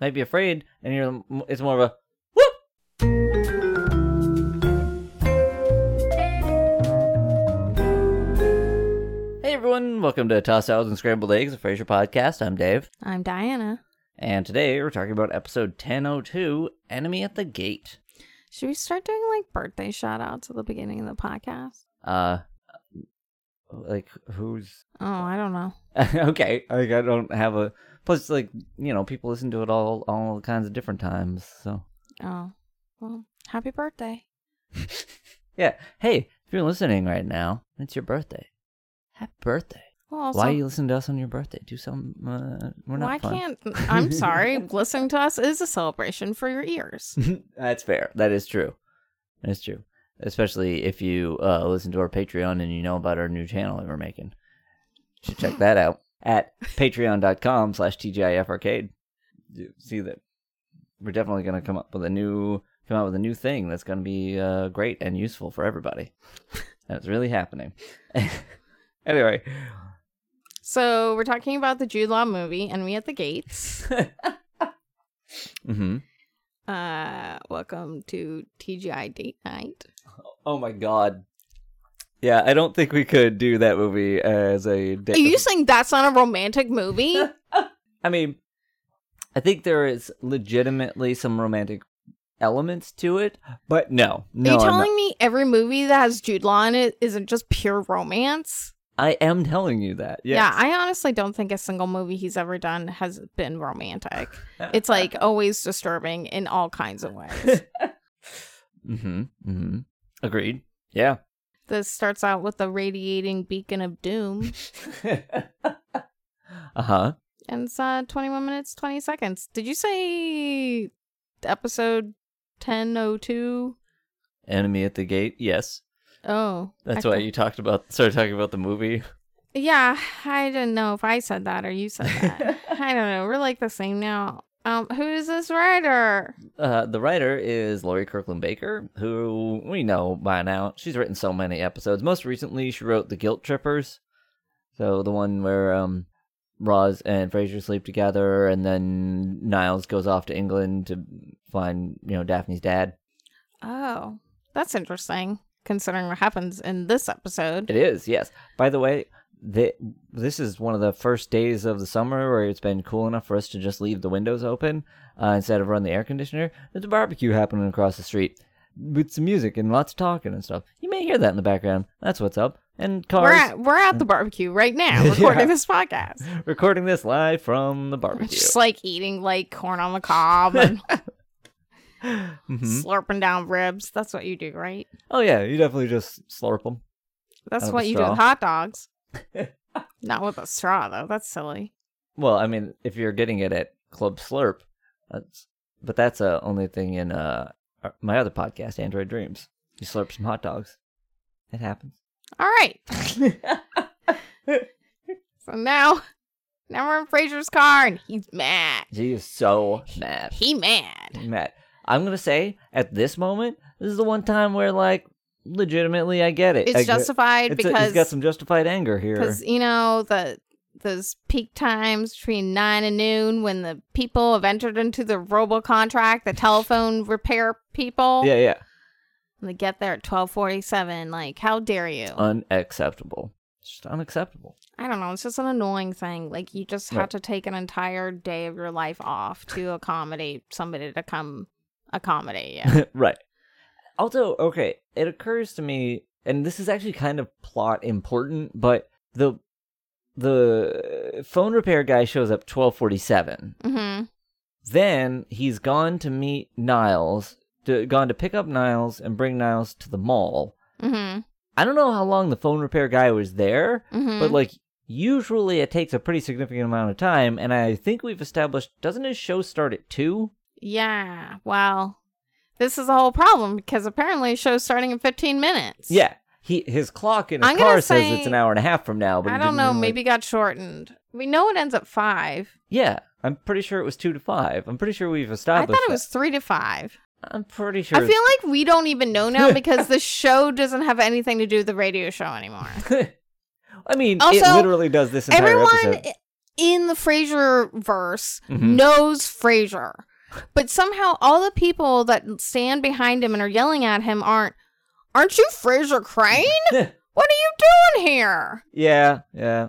might be afraid, and you're it's more of a whoop. Hey everyone, welcome to Tossed Salads and Scrambled Eggs, a Frasier podcast. I'm Dave, I'm Diana. and today we're talking about episode 1002, Enemy at the Gate. Should we start doing like birthday shout outs at the beginning of the podcast? Uh, like who's Oh, I don't know. okay? Like I don't have a plus like you know people listen to it all all kinds of different times, so Oh, well, happy birthday. yeah. Hey, if you're listening right now, it's your birthday. Happy birthday! Well, also, Why are you listening to us on your birthday? Do some. Uh, we're not why fun. can't I'm sorry, listening to us is a celebration for your ears. That's fair. That is true. That's true. Especially if you uh, listen to our Patreon and you know about our new channel that we're making. You should check that out at patreon.com slash TGIF arcade. You see that we're definitely going to come up with a new come out with a new thing that's going to be uh, great and useful for everybody. and it's really happening. anyway, So we're talking about the Jude Law movie, Enemy at the Gates. mm-hmm. Uh, welcome to TGI Date Night. Oh my god. Yeah, I don't think we could do that movie as a. Are you saying that's not a romantic movie? I mean, I think there is legitimately some romantic elements to it, but no, no, Are you telling me every movie that has Jude Law in it isn't just pure romance? I am telling you that. Yes. Yeah, I honestly don't think a single movie he's ever done has been romantic. It's like always disturbing in all kinds of ways. mm-hmm. Mm-hmm. Agreed. Yeah. This starts out with the radiating beacon of doom, uh huh. and it's uh, 21 minutes, 20 seconds. Did you say episode 1002? Enemy at the gate. Yes, Oh. that's I why thought- you talked about started talking about the movie. Yeah, I didn't know if I said that or you said that. I don't know. We're like the same now. Um, who is this writer? Uh, the writer is Lori Kirkland Baker, who we know by now. She's written so many episodes. Most recently, she wrote The Guilt Trippers. So the one where um, Roz and Fraser sleep together, and then Niles goes off to England to find you know Daphne's dad. Oh, that's interesting. Considering what happens in this episode. It is, yes. By the way, the, this is one of the first days of the summer where it's been cool enough for us to just leave the windows open uh, instead of run the air conditioner. There's a barbecue happening across the street with some music and lots of talking and stuff. You may hear that in the background. That's what's up. And cars We're at we're at the barbecue right now, recording Yeah. this podcast. recording this live from the barbecue. Just like eating like corn on the cob and Mhm. slurping down ribs. That's what you do, right? Oh yeah, you definitely just slurp them. That's what you do with hot dogs. Not with a straw though. That's silly. Well, I mean, if you're getting it at Club Slurp, that's but that's a only thing in uh my other podcast, Android Dreams. You slurp some hot dogs. It happens. All right. So now, now we're in Frasier's car and he's mad. She is so mad. He mad. He Mad. I'm gonna say at this moment, this is the one time where like legitimately I get it. It's justified it's a- because he's got some justified anger here. because you know the those peak times between nine and noon when the people have entered into the robo contract, the telephone repair people. Yeah, yeah. And they get there at twelve forty seven. Like, how dare you? Unacceptable. It's just unacceptable. I don't know. It's just an annoying thing. Like, you just have Right. to take an entire day of your life off to accommodate somebody to come accommodate you. right. Also, okay, it occurs to me, and this is actually kind of plot important, but the the phone repair guy shows up twelve forty seven. mm-hmm. Then he's gone to meet Niles, to, gone to pick up Niles and bring Niles to the mall. Mm-hmm. I don't know how long the phone repair guy was there, Mm-hmm. but like usually it takes a pretty significant amount of time, and I think we've established doesn't his show start at two? Yeah, well, this is a whole problem because apparently the show's starting in 15 minutes. Yeah. He his clock in his I'm car says it's an hour and a half from now, but I don't know. Maybe it got shortened. We know it ends at five. Yeah, I'm pretty sure it was two to five. I'm pretty sure we've established. I thought it that. was three to five. I'm pretty sure. I feel like we don't even know now because the show doesn't have anything to do with the radio show anymore. I mean, it Also, literally does this entire Everyone episode. in the Frasier verse Mhm. knows Frasier. But somehow all the people that stand behind him and are yelling at him aren't aren't you Frasier Crane? what are you doing here? yeah, yeah.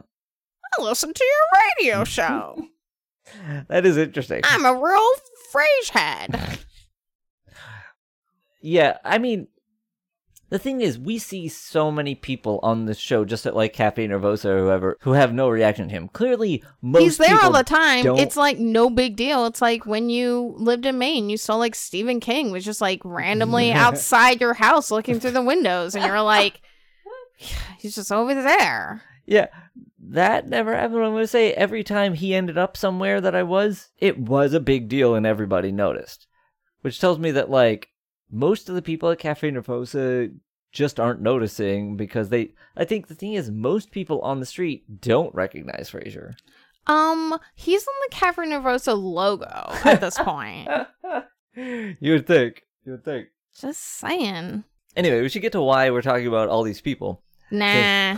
I listen to your radio show. That is interesting. I'm a real Frasier head. Yeah, I mean, the thing is, we see so many people on this show, just at like Cafe Nervosa or whoever, who have no reaction to him. Clearly, most He's there all the time. don't- It's like no big deal. It's like when you lived in Maine, you saw like Stephen King was just like randomly outside your house looking through the windows, and you're like, he's just over there. Yeah, that never happened. I'm going to say every time he ended up somewhere that I was, it was a big deal and everybody noticed. Which tells me that, like, most of the people at Cafe Nervosa just aren't noticing because they. I think the thing is, most people on the street don't recognize Frasier. Um, he's on the Cafe Nervosa logo at this point. you would think. You would think. Just saying. Anyway, we should get to why we're talking about all these people. Nah.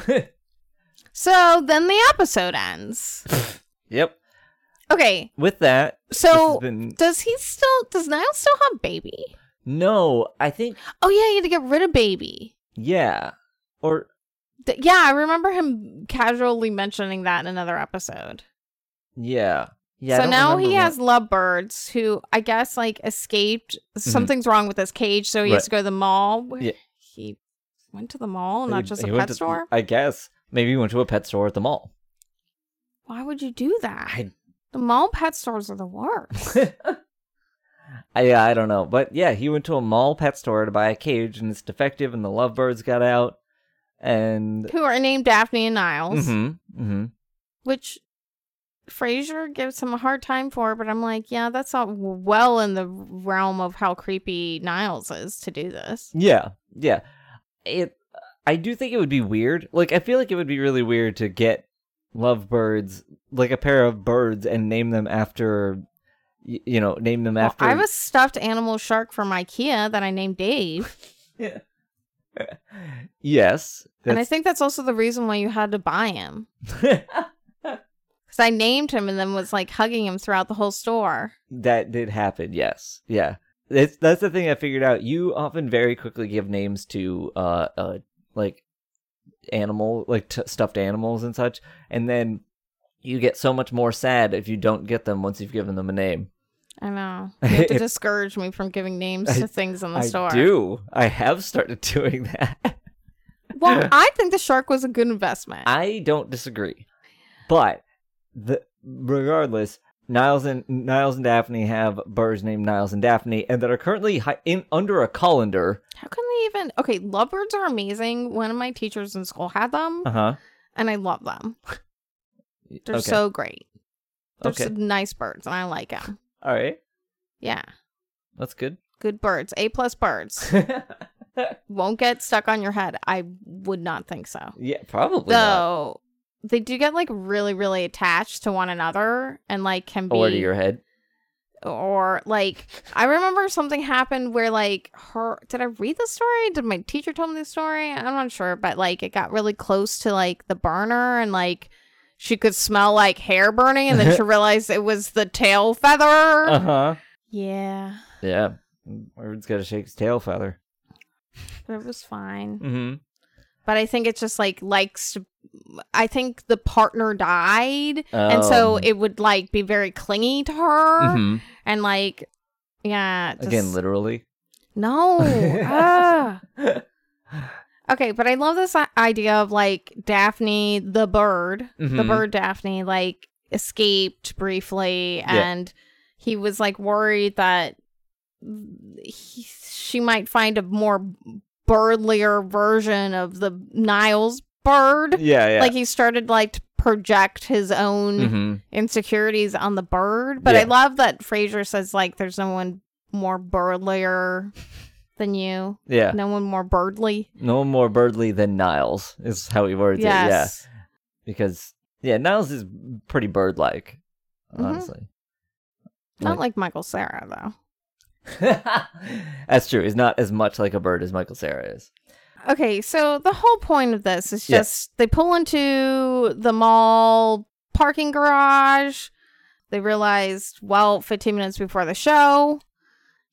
so then the episode ends. yep. Okay, With that, so been does he still? Does Niles still have baby? No. I think Oh yeah, he had to get rid of baby. yeah, or Th- yeah, I remember him casually mentioning that in another episode. yeah, yeah. So now he what- has lovebirds who I guess like escaped. Something's wrong with his cage, so he has Mm-hmm. To go to the mall. Yeah. He went to the mall, not He- just a pet to- store. I guess maybe he went to a pet store at the mall. Why would you do that? I, The mall pet stores are the worst. I, yeah, I don't know, but yeah, he went to a mall pet store to buy a cage, and it's defective, and the lovebirds got out, and who are named Daphne and Niles, hmm hmm which Frasier gives him a hard time for. But I'm like, yeah, that's not well in the realm of how creepy Niles is to do this. yeah, yeah. It. I do think it would be weird. Like, I feel like it would be really weird to get lovebirds, like a pair of birds, and name them after, you know, name them Well, after. I have a stuffed animal shark from IKEA that I named Dave. Yeah. yes. And I think that's also the reason why you had to buy him. Because I named him and then was like hugging him throughout the whole store. that did happen. Yes. Yeah. It's, that's the thing I figured out. You often very quickly give names to uh uh like animal like t- stuffed animals and such, and then you get so much more sad if you don't get them once you've given them a name. I know. You have to discourage me from giving names I- to things in the I store. do. I have started doing that. Well, I think the shark was a good investment. I don't disagree, but the regardless, Niles and Niles and Daphne have birds named Niles and Daphne, and that are currently in under a colander. How can they even? Okay, lovebirds are amazing. One of my teachers in school had them, Uh huh. and I love them. They're okay. so great. They're okay. so nice birds, and I like them. All right. Yeah, That's good. good birds. A plus birds. Won't get stuck on your head. I would not think so. yeah, probably. not. Though they do get like really, really attached to one another, and like can be Or to your head. or like I remember something happened where like her did I read the story? Did my teacher tell me the story? I'm not sure, but like it got really close to like the burner and like she could smell like hair burning and then she realized it was the tail feather. Uh huh. yeah. Yeah. Bird's got to shake his tail feather. But it was fine. Mm-hmm. But I think it just like likes to I think the partner died and so Um, it would like be very clingy to her mhm. and like yeah, just- Again, literally. No. ah. Okay, but I love this idea of like Daphne, the bird, the Mhm. bird Daphne, like escaped briefly, and he was like worried that he, she might find a more birdlier version of the Niles bird. Yeah, yeah. Like he started like to project his own mm-hmm. insecurities on the bird. But I love that Frasier says like there's no one more birdlier than you. Yeah. No one more birdly. No one more birdly than Niles is how he words it. Yeah. Yes. Because yeah, Niles is pretty bird-like, Mhm. honestly. Not like Michael Cera though. That's true. He's not as much like a bird as Michael Cera is. Okay, so the whole point of this is Yeah. just they pull into the mall parking garage. They realized, well, 15 minutes before the show,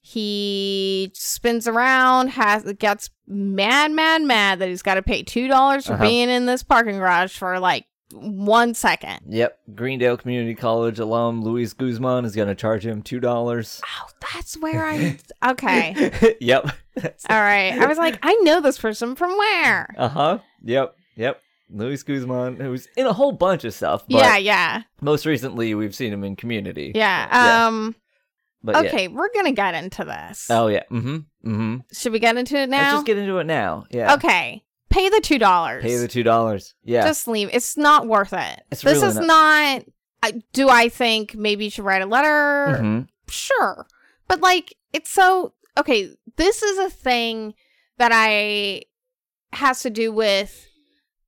he spins around, has gets mad, mad, mad that he's got to pay two dollars for Uh-huh. being in this parking garage for like one second. Yep. Greendale Community College alum Luis Guzman is going to charge him $2. Oh, that's where I. Okay. yep. All right. I was like, I know this person from where? Uh huh. Yep. Yep. Luis Guzman, who's in a whole bunch of stuff. But yeah, yeah, Most recently, we've seen him in Community. yeah. Yeah. But yeah. okay, we're gonna get into this. Oh yeah. Mm-hmm. Mm-hmm. Should we get into it now? Let's just get into it now. Yeah. Okay. Pay the two dollars. Pay the two dollars. Yeah. Just leave. It's not worth it. It's this really is not. not. I, do I think maybe you should write a letter? Mhm. Sure, but like it's so okay. This is a thing that I has to do with.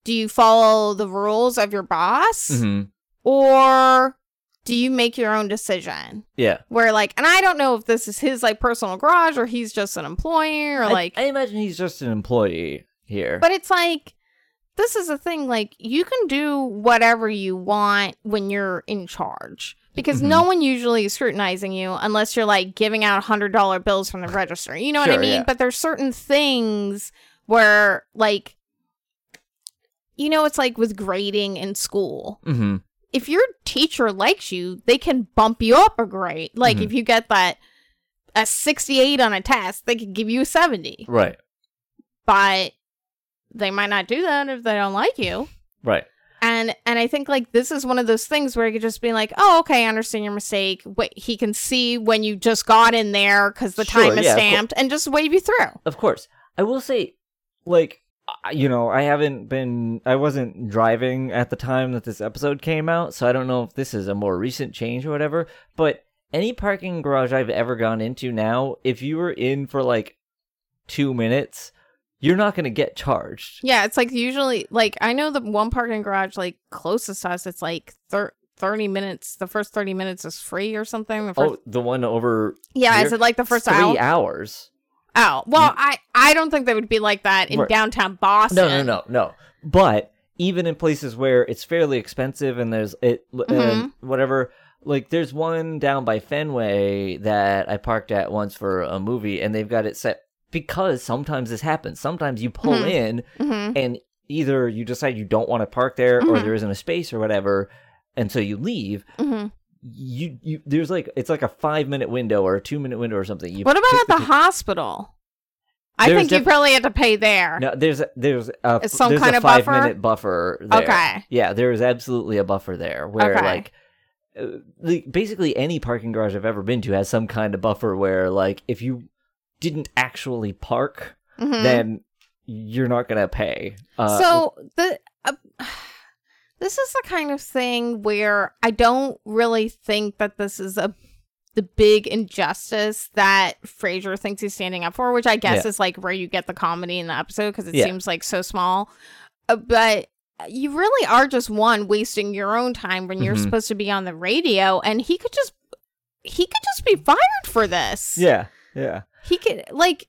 Do you follow the rules of your boss, Mhm. or do you make your own decision? Yeah. Where like, and I don't know if this is his like personal garage or he's just an employee or I- like I, imagine he's just an employee here. But it's like this is a thing like you can do whatever you want when you're in charge because Mm-hmm. no one usually is scrutinizing you unless you're like giving out $100 bills from the register. You know what I mean? yeah. But there's certain things where like you know it's like with grading in school. mm-hmm. If your teacher likes you, they can bump you up a grade. Like Mhm. if you get that a 68 on a test, they could give you a 70. Right. But they might not do that if they don't like you. Right. And and I think like this is one of those things where you could just be like, oh, okay, I understand your mistake. Wait, he can see when you just got in there because the Sure, time is yeah, stamped, and just wave you through. Of course. I will say, like, you know, I haven't been, I wasn't driving at the time that this episode came out, so I don't know if this is a more recent change or whatever, but any parking garage I've ever gone into now, if you were in for like two minutes, you're not going to get charged. Yeah, it's like usually like I know the one parking garage like closest to us, it's like thir- thirty minutes. The first thirty minutes is free or something. The oh, first, Oh, the one over yeah, here? is it like the first three hour? hours. Oh, well, I I don't think they would be like that in Right. downtown Boston. No, no, no, no. But even in places where it's fairly expensive and there's it Mhm. whatever, like there's one down by Fenway that I parked at once for a movie, and they've got it set because sometimes this happens. Sometimes you pull Mhm. in hmm and either you decide you don't want to park there or Mhm. there isn't a space or whatever, and so you leave. hmm You you there's like it's like a five minute window or a two minute window or something. You What about at the the- hospital? I think you probably had to pay there. No, there's a, there's a some there's kind a of five buffer? minute buffer. There. Okay. Yeah, there is absolutely a buffer there where Okay. like, uh, the, basically any parking garage I've ever been to has some kind of buffer where like if you didn't actually park, Mhm. then you're not gonna pay. Uh, so the uh, this is the kind of thing where I don't really think that this is a the big injustice that Frasier thinks he's standing up for, which I guess Yeah. is like where you get the comedy in the episode because it Yeah. seems like so small. Uh, but you really are just one wasting your own time when you're Mhm. supposed to be on the radio, and he could just he could just be fired for this. yeah, yeah, he could like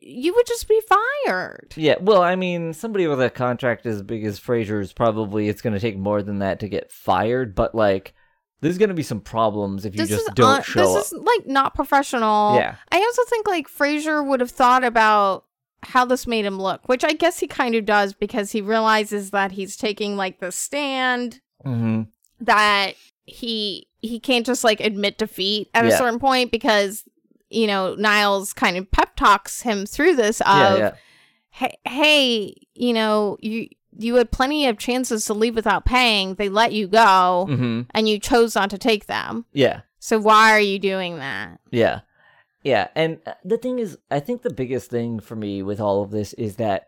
you would just be fired. yeah. Well, I mean, somebody with a contract as big as Frasier's probably it's gonna take more than that to get fired, but like. There's gonna be some problems if you this just is don't un- show this up. is like not professional. Yeah. I also think like Frasier would have thought about how this made him look, which I guess he kind of does because he realizes that he's taking like the stand hmm that he he can't just like admit defeat at a certain point because you know Niles kind of pep talks him through this of Yeah, yeah. hey, hey you know you you had plenty of chances to leave without paying they let you go hmm and you chose not to take them Yeah. so why are you doing that Yeah. Yeah. And uh, the thing is, I think the biggest thing for me with all of this is that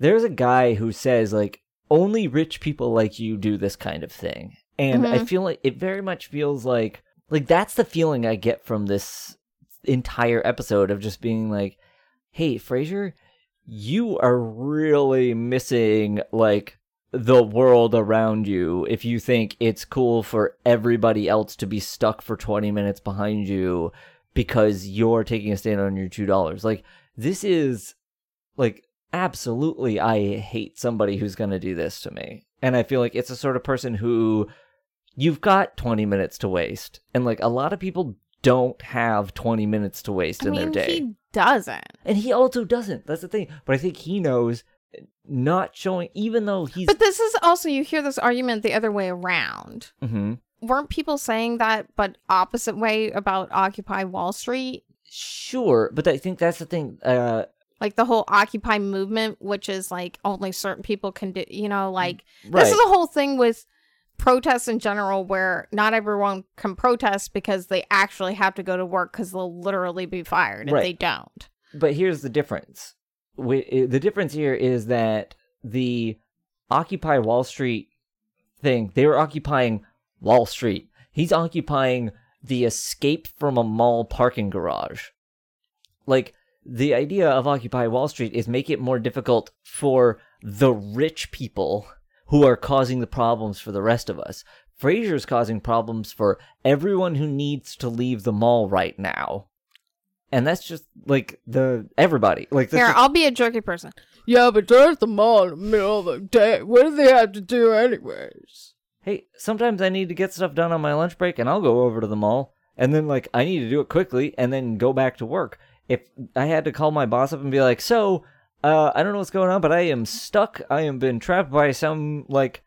there's a guy who says, like, only rich people like you do this kind of thing. And I Mhm. feel like it very much feels like, like, that's the feeling I get from this entire episode of just being like, hey, Frasier, you are really missing, like, the world around you if you think it's cool for everybody else to be stuck for 20 minutes behind you because you're taking a stand on your $2. Like, this is, like, absolutely I hate somebody who's going to do this to me. And I feel like it's a sort of person who you've got 20 minutes to waste. And like a lot of people don't have 20 minutes to waste I in mean, their day. he doesn't. And he also doesn't. That's the thing. But I think he knows not showing, even though he's. But this is also you hear this argument the other way around. Mhm. Weren't people saying that, but opposite way about Occupy Wall Street? Sure, but I think that's the thing. Uh, Like the whole Occupy movement, which is like only certain people can do. You know, like right. this is a whole thing with protests in general, where not everyone can protest because they actually have to go to work because they'll literally be fired if Right. they don't. but here's the difference. Wi- The difference here is that the Occupy Wall Street thing, they were occupying Wall Street. He's occupying the escape from a mall parking garage. Like, the idea of Occupy Wall Street is make it more difficult for the rich people who are causing the problems for the rest of us. Frasier's causing problems for everyone who needs to leave the mall right now. And that's just like the everybody. Like this Here, is- I'll be a jerky person. Yeah, but there's the mall in the middle of the day. What do they have to do anyways? hey, sometimes I need to get stuff done on my lunch break and I'll go over to the mall and then like I need to do it quickly and then go back to work. If I had to call my boss up and be like, "So, uh I don't know what's going on, but I am stuck. I am been trapped by some like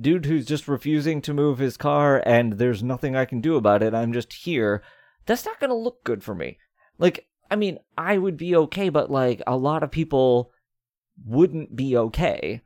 dude who's just refusing to move his car and there's nothing I can do about it. I'm just here." That's not going to look good for me. Like, I mean, I would be okay, but like a lot of people wouldn't be okay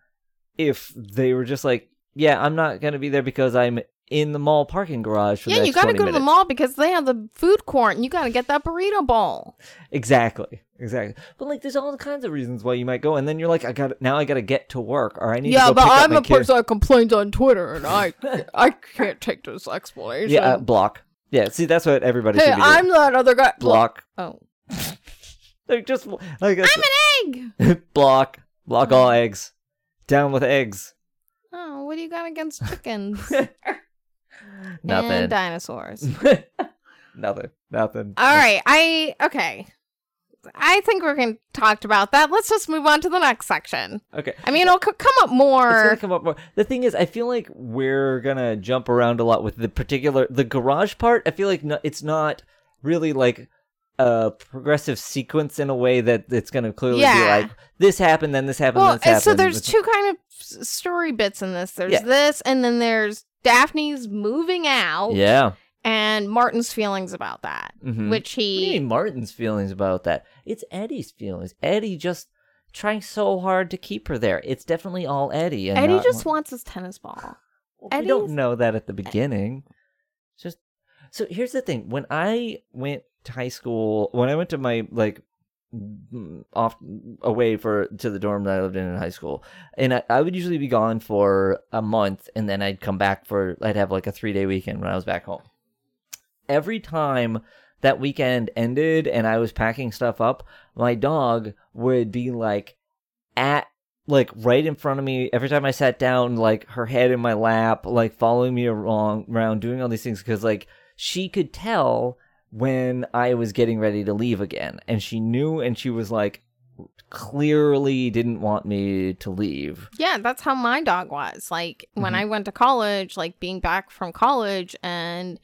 if they were just like, yeah, I'm not gonna be there because I'm in the mall parking garage for Yeah, you got to 20 go to the mall because they have the food court and you got to get that burrito bowl. Exactly, exactly. But like, there's all kinds of reasons why you might go, and then you're like, I got now I got to get to work, or I need Yeah, to go but I'm a kid. person that complains on Twitter, and I I can't take this explanation. Yeah, uh, block. Yeah, see, that's what everybody hey, I'm doing. that other guy. block. Oh, Like just like I'm an egg. block, block all eggs. Down with eggs. Oh, what do you got against chickens Nothing. and dinosaurs? nothing. Nothing. All right, I okay. I think we're gonna talked about that. Let's just move on to the next section. Okay. I mean, it'll c- come up It's more. come up more. The thing is, I feel like we're gonna jump around a lot with the particular the garage part. I feel like no, it's not really like a progressive sequence in a way that it's gonna clearly Yeah. be like this happened, then this happened, well, then this happened. so there's It's- two kind of s- story bits in this. There's Yeah. this, and then there's Daphne's moving out, yeah. And Martin's feelings about that, Mhm. which What do you he mean Martin's feelings about that? It's Eddie's feelings. Eddie just trying so hard to keep her there. It's definitely all Eddie. And Eddie not just wants his tennis ball. Well, we don't know that at the beginning. It's just so here's the thing: when I went to high school, when I went to my like mm, off away for to the dorm that I lived in in high school, and I, I would usually be gone for a month, and then I'd come back for I'd have like a three day weekend when I was back home. Every time that weekend ended and I was packing stuff up, my dog would be like at like right in front of me every time I sat down, like her head in my lap, like following me around, around doing all these things because like she could tell when I was getting ready to leave again, and she knew, and she was like clearly didn't want me to leave. Yeah, that's how my dog was. Like when Mhm. I went to college, like being back from college and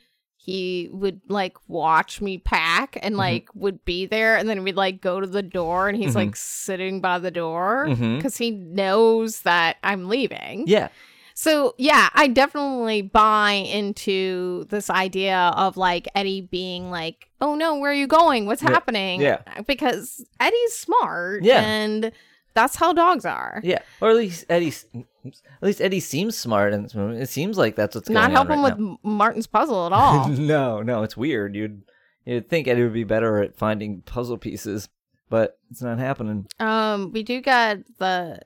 he would like watch me pack and like would be there and then we'd like go to the door and he's Mhm. like sitting by the door because he knows that I'm leaving. Yeah, So yeah, I definitely buy into this idea of like Eddie being like, "Oh no, where are you going? What's Yeah, happening?" yeah. because Eddie's smart. Yeah. and that's how dogs are. yeah, or at least Eddie, at least Eddie seems smart in this movie. It seems like that's what's Not helping right with M- Martin's puzzle at all. no, no, it's weird. You'd you'd think Eddie would be better at finding puzzle pieces, but it's not happening. um, we do get the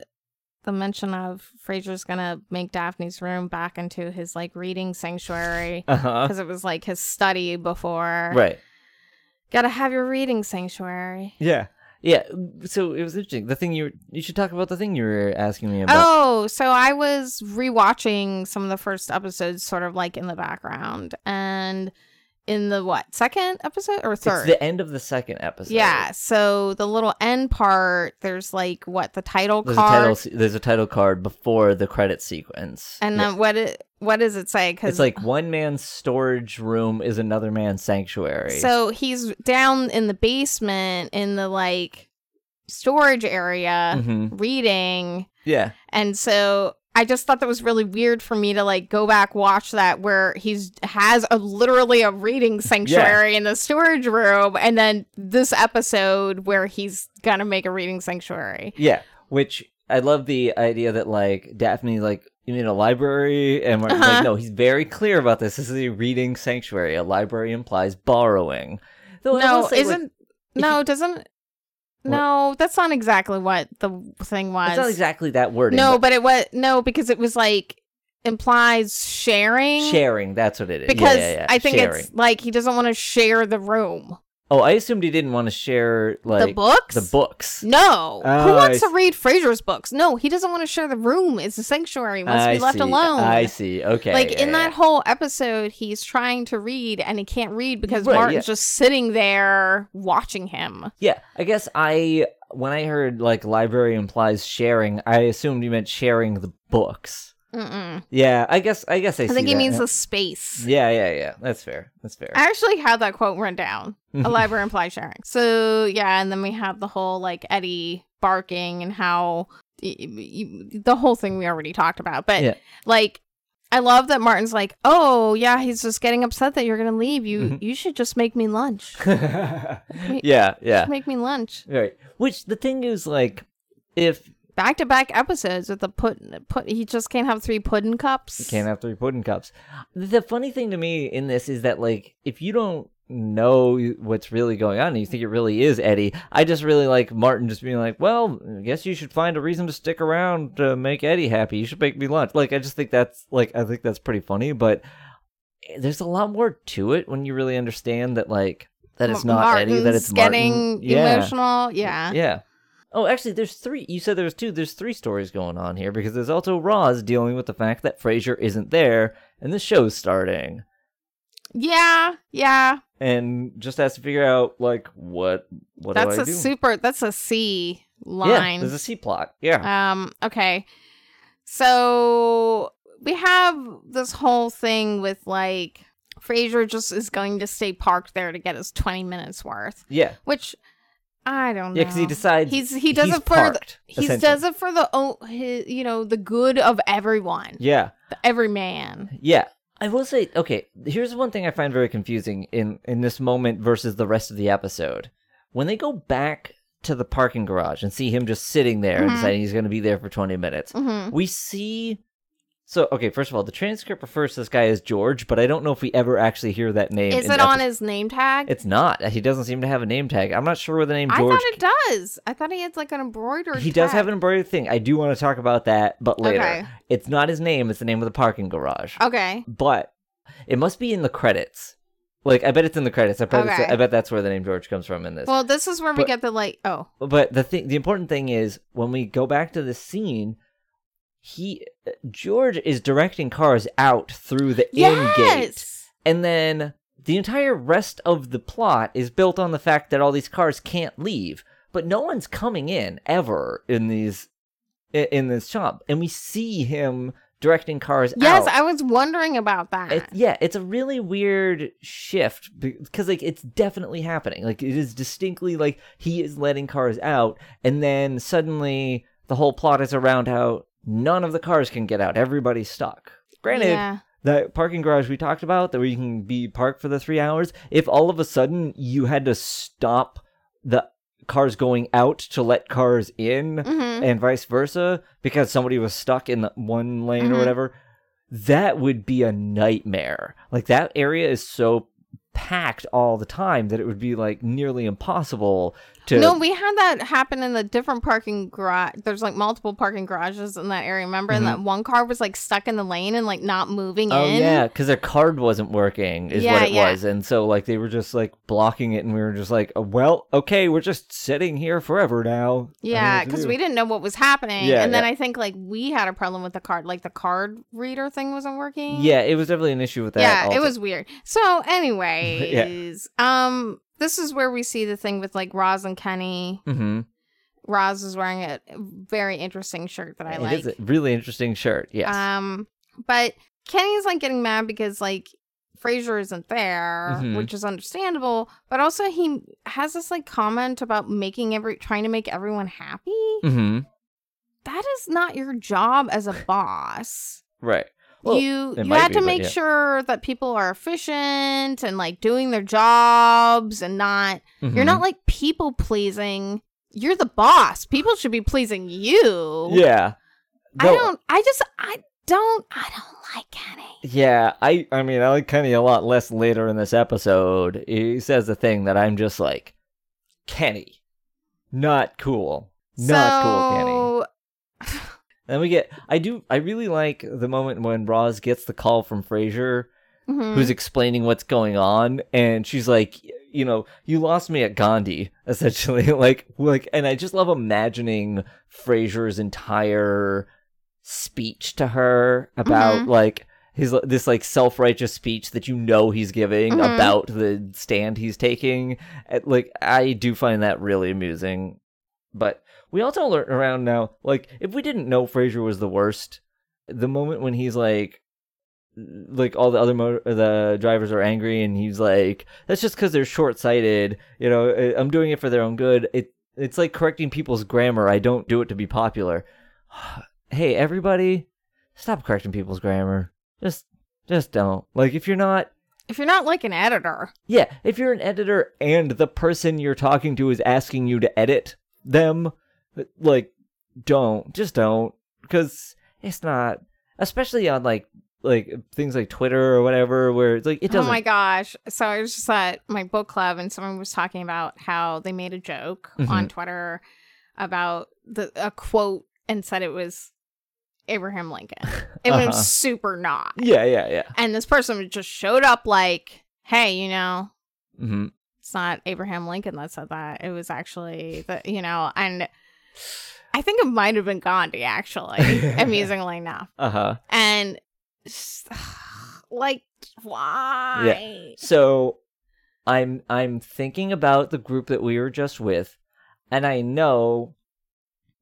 the mention of Frasier's gonna make Daphne's room back into his like reading sanctuary because it was like his study before. Right. Gotta have your reading sanctuary. Yeah. Yeah. So it was interesting. The thing you you should talk about the thing you were asking me about. Oh, so I was rewatching some of the first episodes, sort of like in the background, and in the what second episode or third? It's the end of the second episode. yeah. So the little end part, there's like what the title There's a card, title. There's a title card before the credit sequence. and then what it what does it say? Because it's like one man's storage room is another man's sanctuary. So he's down in the basement in the like storage area Mhm. reading. yeah, And so I just thought that was really weird for me to like go back watch that where he's has a literally a reading sanctuary in the storage room and then this episode where he's gonna make a reading sanctuary. yeah. Which I love the idea that like Daphne like you need a library, and we're Uh-huh. like, no, he's very clear about this. This is a reading sanctuary. A library implies borrowing. Though no, say, isn't no, doesn't no, that's not exactly what the thing was. it's not exactly that wording. no, but it was no, because it was like implies sharing. sharing. That's what it is. because yeah, yeah, yeah. I think sharing. it's like he doesn't want to share the room. Oh, I assumed he didn't want to share like the books? The books. No. Uh, Who Oh, wants I to read Frasier's books? No, he doesn't want to share the room. It's a sanctuary. He wants to I be left see. alone. I see. Okay. Like yeah, in yeah. that whole episode, he's trying to read and he can't read because Right, Martin's yeah. just sitting there watching him. Yeah, I guess I when I heard like library implies sharing, I assumed you meant sharing the books. Mm-mm. Yeah, I guess I guess I, I think he means the space. Yeah, yeah, yeah. That's fair. That's fair. I actually had that quote written down. A library implies sharing. So yeah, and then we have the whole like Eddie barking and how the whole thing we already talked about. But Yeah. like, I love that Martin's like, oh yeah, he's just getting upset that you're gonna leave. You Mhm. you should just make me lunch. yeah, yeah. Make me lunch. Right. Which the thing is like if Back to back episodes with the put put. He just can't have three pudding cups. you can't have three pudding cups. The funny thing to me in this is that like if you don't know what's really going on and you think it really is Eddie, I just really like Martin just being like, "Well, I guess you should find a reason to stick around to make Eddie happy. You should make me lunch." Like I just think that's like I think that's pretty funny, but there's a lot more to it when you really understand that like that it's not Eddie, that it's getting Martin. Yeah. emotional. Yeah. Yeah. Oh, actually, there's three. You said there's two. There's three stories going on here because there's also Roz dealing with the fact that Frasier isn't there and the show's starting, Yeah. Yeah. and just has to figure out like what what That's do I a do? super. That's a C line. Yeah, there's a C plot. Yeah. Um, okay. So we have this whole thing with like Frasier just is going to stay parked there to get his 20 minutes worth, yeah. which I don't know. Yeah, because he decides He's he does it for the, he does it for the oh his, you know the good of everyone, Yeah. the every man. Yeah. I will say, okay, here's one thing I find very confusing in in this moment versus the rest of the episode. When they go back to the parking garage and see him just sitting there and Mhm. deciding he's going to be there for 20 minutes, hmm we see so okay first of all the transcript refers to this guy as george but i don't know if we ever actually hear that name Is it on his name tag? it's not he doesn't seem to have a name tag i'm not sure where the name George. I thought it does. I thought he had like an embroidered. he does have an embroidered thing i do want to talk about that but later Okay. it's not his name it's the name of the parking garage Okay. but it must be in the credits like i bet it's in the credits i it's- Okay. I bet that's where the name george comes from in this Well, this is where we get the like. Oh, but the thing the important thing is when we go back to the scene he george is directing cars out through the in gate. And then the entire rest of the plot is built on the fact that all these cars can't leave. But no one's coming in ever in these in this shop. And we see him directing cars Yes, out. I was wondering about that. it, yeah, it's a really weird shift because like it's definitely happening. Like it is distinctly like he is letting cars out, and then suddenly the whole plot is around how none of the cars can get out. Everybody's stuck. Granted, Yeah. that parking garage we talked about, that where you can be parked for the three hours, if all of a sudden you had to stop the cars going out to let cars in Mhm. and vice versa because somebody was stuck in the one lane or Mhm. whatever, that would be a nightmare. Like that area is so packed all the time that it would be like nearly impossible to No, we had that happen in the different parking garage. There's like multiple parking garages in that area. Remember, and that one car was like stuck in the lane and like not moving Mm-hmm. Oh in. yeah, because their card wasn't working, is Yeah, what it yeah. was, and so like they were just like blocking it, and we were just like, oh, well, okay, we're just sitting here forever now. I don't know Yeah, because we didn't know what was happening. Yeah, and then. I think like we had a problem with the card, like the card reader thing wasn't working. Yeah, it was definitely an issue with that. yeah, it was weird. So anyway, Anyways, um, this is where we see the thing with like Roz and Kenny. Mm-hmm. Roz is wearing a very interesting shirt that I It like. is a really interesting shirt. Yes. Um, but Kenny's like getting mad because like Frasier isn't there, Mhm. which is understandable. But also he has this like comment about making every trying to make everyone happy. mm-hmm. That is not your job as a boss. Right. Well, you you had be, to make yeah. sure that people are efficient and like doing their jobs and not you're Mhm. not like people pleasing. You're the boss. People should be pleasing you. Yeah. I don't I just I don't I don't like Kenny. Yeah, I I mean I like Kenny a lot less later in this episode. He says a thing that I'm just like, Kenny, not cool, not cool, Kenny. Then we get I do I really like the moment when Roz gets the call from Frasier, Mhm. who's explaining what's going on, and she's like, you know, you lost me at Gandhi, essentially, like like, and I just love imagining Frasier's entire speech to her about Mhm. like his this like self-righteous speech that you know he's giving Mhm. about the stand he's taking like i do find that really amusing but we also learn around now like if we didn't know Frasier was the worst the moment when he's like like all the other mo- the drivers are angry and he's like that's just because they're short-sighted you know i'm doing it for their own good it it's like correcting people's grammar i don't do it to be popular. Hey everybody stop correcting people's grammar. Just just don't. Like if you're not if you're not like an editor, yeah if you're an editor and the person you're talking to is asking you to edit them like don't just don't because it's not especially on like like things like twitter or whatever where it's like it oh doesn't my gosh! So I was just at my book club, and someone was talking about how they made a joke Mm-hmm. on Twitter about the a quote and said it was Abraham Lincoln. It Uh-huh. was super not. yeah yeah yeah And this person just showed up like, "Hey, you know, hmm it's not Abraham Lincoln that said that. It was actually the, you know, and I think it might have been Gandhi actually, amusingly enough. uh-huh And s- like, why? So I'm I'm thinking about the group that we were just with, and I know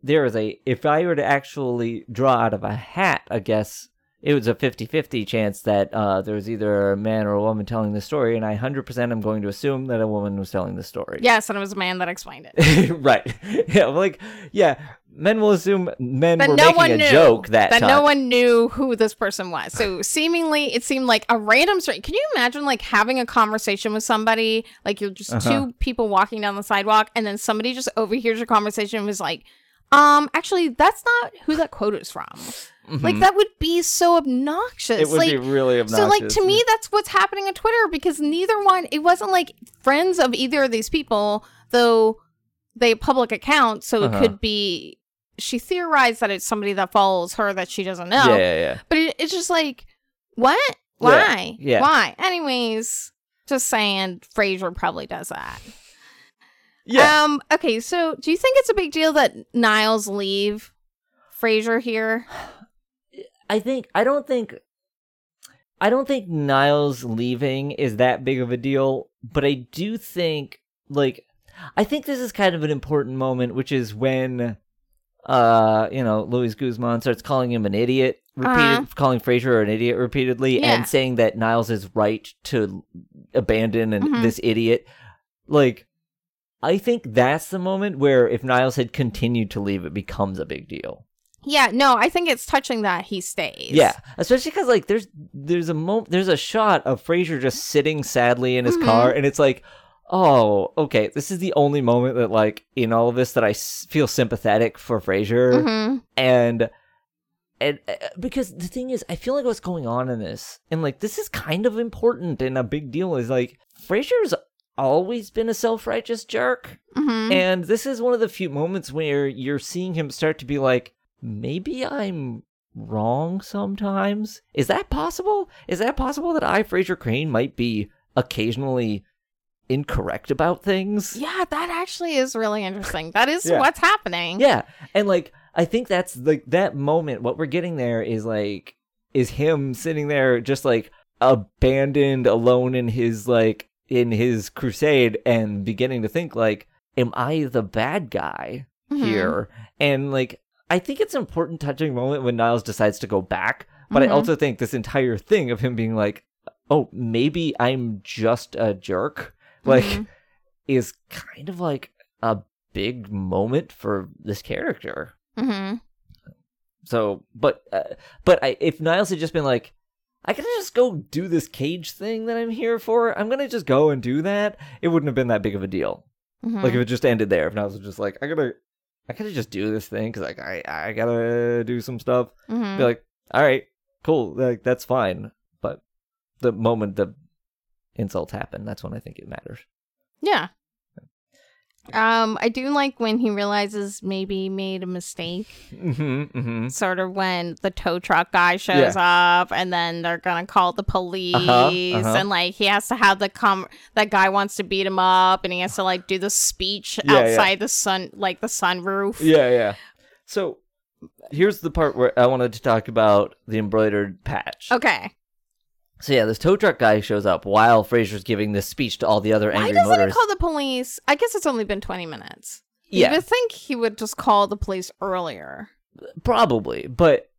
there is a if I were to actually draw out of a hat, I guess it was a 50-50 chance that uh, there was either a man or a woman telling the story, and I hundred percent am going to assume that a woman was telling the story. Yes, and it was a man that explained it. right. Yeah, like yeah, men will assume men That were no making one a knew. joke that, that time. no one knew who this person was. So seemingly, it seemed like a random story Can you imagine like having a conversation with somebody? Like you're just Uh-huh. two people walking down the sidewalk, and then somebody just overhears your conversation and was like, "Um, actually, that's not who that quote is from." Like Mhm. that would be so obnoxious. it would like be really obnoxious. So like to me that's what's happening on Twitter because neither one it wasn't like friends of either of these people though they public accounts so Uh-huh. it could be she theorized that it's somebody that follows her that she doesn't know. Yeah, yeah, yeah. But it, it's just like what? Yeah, Why? yeah. Why? Anyways, just saying Frasier probably does that. Yeah. Um okay, so do you think it's a big deal that Niles leave Frasier here? I think I don't think I don't think Niles leaving is that big of a deal, but I do think like I think this is kind of an important moment, which is when uh you know Luis Guzman starts calling him an idiot, repeated Uh-huh. calling Frasier an idiot repeatedly, Yeah. and saying that Niles is right to abandon and Mhm. this idiot. Like I think that's the moment where if Niles had continued to leave, it becomes a big deal. Yeah, no, I think it's touching that he stays. Yeah, especially because like there's there's a moment there's a shot of Frasier just sitting sadly in his Mhm. car, and it's like, oh, okay, this is the only moment that like in all of this that I s- feel sympathetic for Frasier, hmm and and uh, because the thing is, I feel like what's going on in this, and like this is kind of important and a big deal, is like Frasier's always been a self righteous jerk, hmm and this is one of the few moments where you're seeing him start to be like, maybe I'm wrong sometimes. Is that possible? Is that possible that I, Frasier Crane, might be occasionally incorrect about things? Yeah, that actually is really interesting. That is Yeah. what's happening. Yeah. And like, I think that's like that moment. What we're getting there is like, is him sitting there just like abandoned, alone in his like, in his crusade and beginning to think like, am I the bad guy Mhm. here? And like, I think it's an important touching moment when Niles decides to go back. But I Mhm. also think this entire thing of him being like, oh, maybe I'm just a jerk, like, Mhm. is kind of like a big moment for this character. Mm-hmm. So, but, uh, but I, if Niles had just been like, I gotta just go do this cage thing that I'm here for. I'm gonna just go and do that. It wouldn't have been that big of a deal. Mhm. Like if it just ended there. If Niles was just like, I gotta, I gotta just do this thing because like I, I gotta do some stuff. Mhm. Be like, all right, cool, like that's fine. But the moment the insults happen, that's when I think it matters. Yeah. Um, I do like when he realizes maybe he made a mistake. Mm-hmm. Mm-hmm. Sort of when the tow truck guy shows up, and then they're gonna call the police, uh-huh. and like he has to have the com. That guy wants to beat him up, and he has to like do the speech Yeah, yeah. outside the sun, like the sunroof. Yeah, yeah. So here's the part where I wanted to talk about the embroidered patch. Okay. So yeah, this tow truck guy shows up while Frasier's giving this speech to all the other Why angry doesn't motorists. he call the police? I guess it's only been twenty minutes. yeah, You would think he would just call the police earlier. probably, but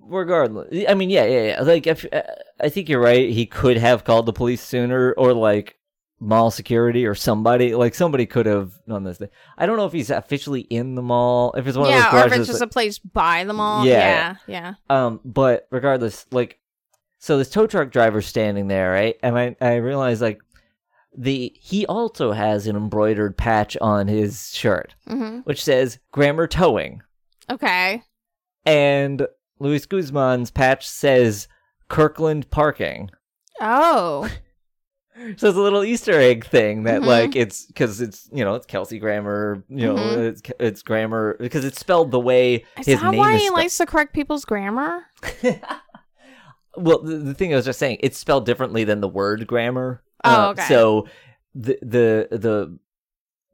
regardless, I mean, yeah, yeah, yeah. Like, if, uh, I think you're right. He could have called the police sooner, or like mall security or somebody. Like somebody could have done this thing. I don't know if he's officially in the mall. If it's one of yeah, those or if it's just that- a place by the mall. Yeah. Yeah, yeah. Um, but regardless, like, so this tow truck driver's standing there, right? And I, I realize like the he also has an embroidered patch on his shirt, hmm which says "Grammer Towing," Okay. and Luis Guzman's patch says "Kirkland Parking." Oh. So it's a little Easter egg thing that Mhm. like it's because it's you know it's Kelsey Grammer you know Mhm. it's it's grammar because it's spelled the way Is his that name why is he spelled. likes to correct people's grammar? Well, the, the thing I was just saying, it's spelled differently than the word grammar. Oh, Uh, okay. So the the the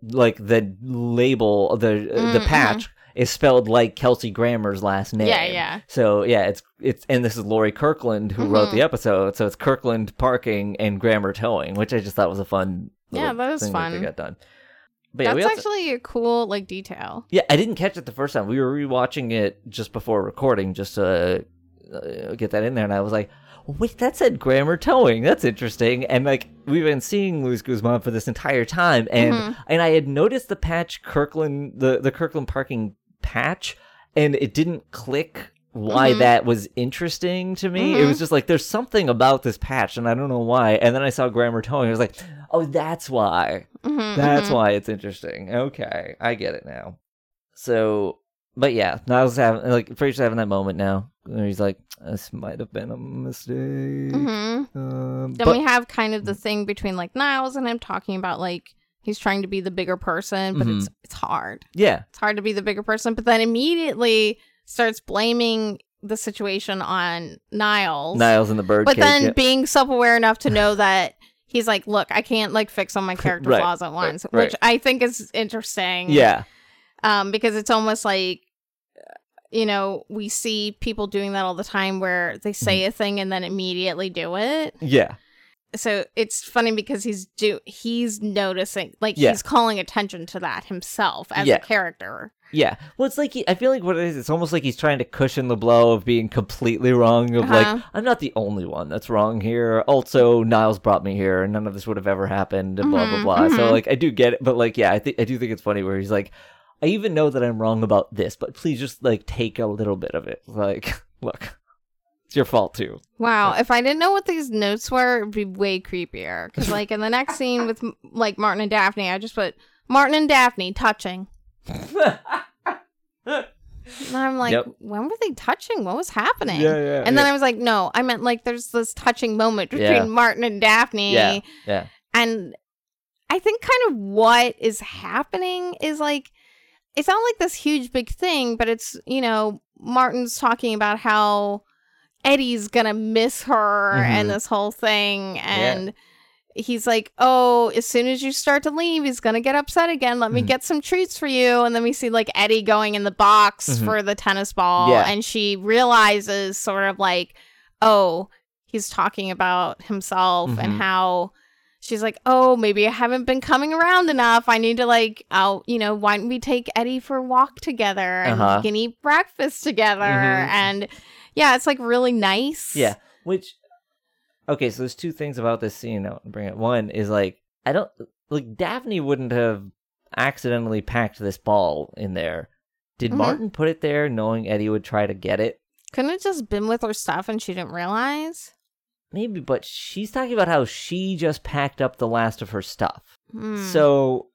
like the label the uh, the Mm, patch is spelled like Kelsey Grammer's last name. Yeah, yeah. So yeah, it's it's and this is Lori Kirkland who wrote Mhm. the episode. So it's Kirkland Parking and Grammer Towing, which I just thought was a fun. Yeah, that is thing That they fun. got done. But That's we also, actually a cool like detail. yeah, I didn't catch it the first time. We were rewatching it just before recording, just to uh, get that in there, and I was like, "Wait, that said grammar towing. That's interesting." And like we've been seeing Luis Guzman for this entire time, and Mhm. and I had noticed the patch Kirkland, the the Kirkland parking patch, and it didn't click why Mhm. that was interesting to me. It Mhm. was just like there's something about this patch, and I don't know why. And then I saw grammar towing. I was like, "Oh, that's why." Mhm, That's mhm. why it's interesting. Okay, I get it now. So, but yeah, Niles having like pretty Frasier's having that moment now. Where he's like, "This might have been a mistake." Mhm. Um, Then but we have kind of the thing between like Niles and him talking about like he's trying to be the bigger person, but it's it's hard. yeah, It's hard to be the bigger person, but then immediately starts blaming the situation on Niles. Niles and the bird but cage. then yeah. being self-aware enough to know that he's like, look, I can't like fix all my character Right, flaws at once, right. which I think is interesting. yeah, um, because it's almost like you know we see people doing that all the time where they Mm-hmm. say a thing and then immediately do it. yeah, So it's funny because he's do he's noticing like Yeah. he's calling attention to that himself as Yeah. a character. yeah. Well, it's like he, I feel like what it is. It's almost like he's trying to cushion the blow of being completely wrong. Of Uh-huh. like, I'm not the only one that's wrong here. Also, Niles brought me here, and none of this would have ever happened. And blah blah Mhm, blah. So mhm. like, I do get it, but like, yeah, I think I do think it's funny where he's like, I even know that I'm wrong about this, but please just like take a little bit of it. Like, look, it's your fault too. Wow, if I didn't know what these notes were, it'd be way creepier. Because like in the next scene with like Martin and Daphne, I just put Martin and Daphne touching. And I'm like, Yep. when were they touching? What was happening? yeah. yeah, And then I was like, no, I meant like there's this touching moment between Yeah. Martin and Daphne. yeah, yeah, And I think kind of what is happening is like, it's not like this huge big thing, but it's, you know, Martin's talking about how Eddie's gonna miss her Mhm. and this whole thing. And he's like, oh, as soon as you start to leave, he's gonna get upset again. Let me Mhm. get some treats for you. And then we see like Eddie going in the box Mhm. for the tennis ball. Yeah. And she realizes sort of like, oh, he's talking about himself and Mhm. how she's like, "Oh, maybe I haven't been coming around enough. I need to like out, you know, why don't we take Eddie for a walk together and Uh-huh. we can eat breakfast together?" Mhm. And yeah, it's like really nice. Yeah, which okay, so there's two things about this scene I want to bring up. One is like I don't like Daphne wouldn't have accidentally packed this ball in there. Did Mhm. Martin put it there knowing Eddie would try to get it? Couldn't it just been with her stuff and she didn't realize? Maybe, but she's talking about how she just packed up the last of her stuff. Hmm. So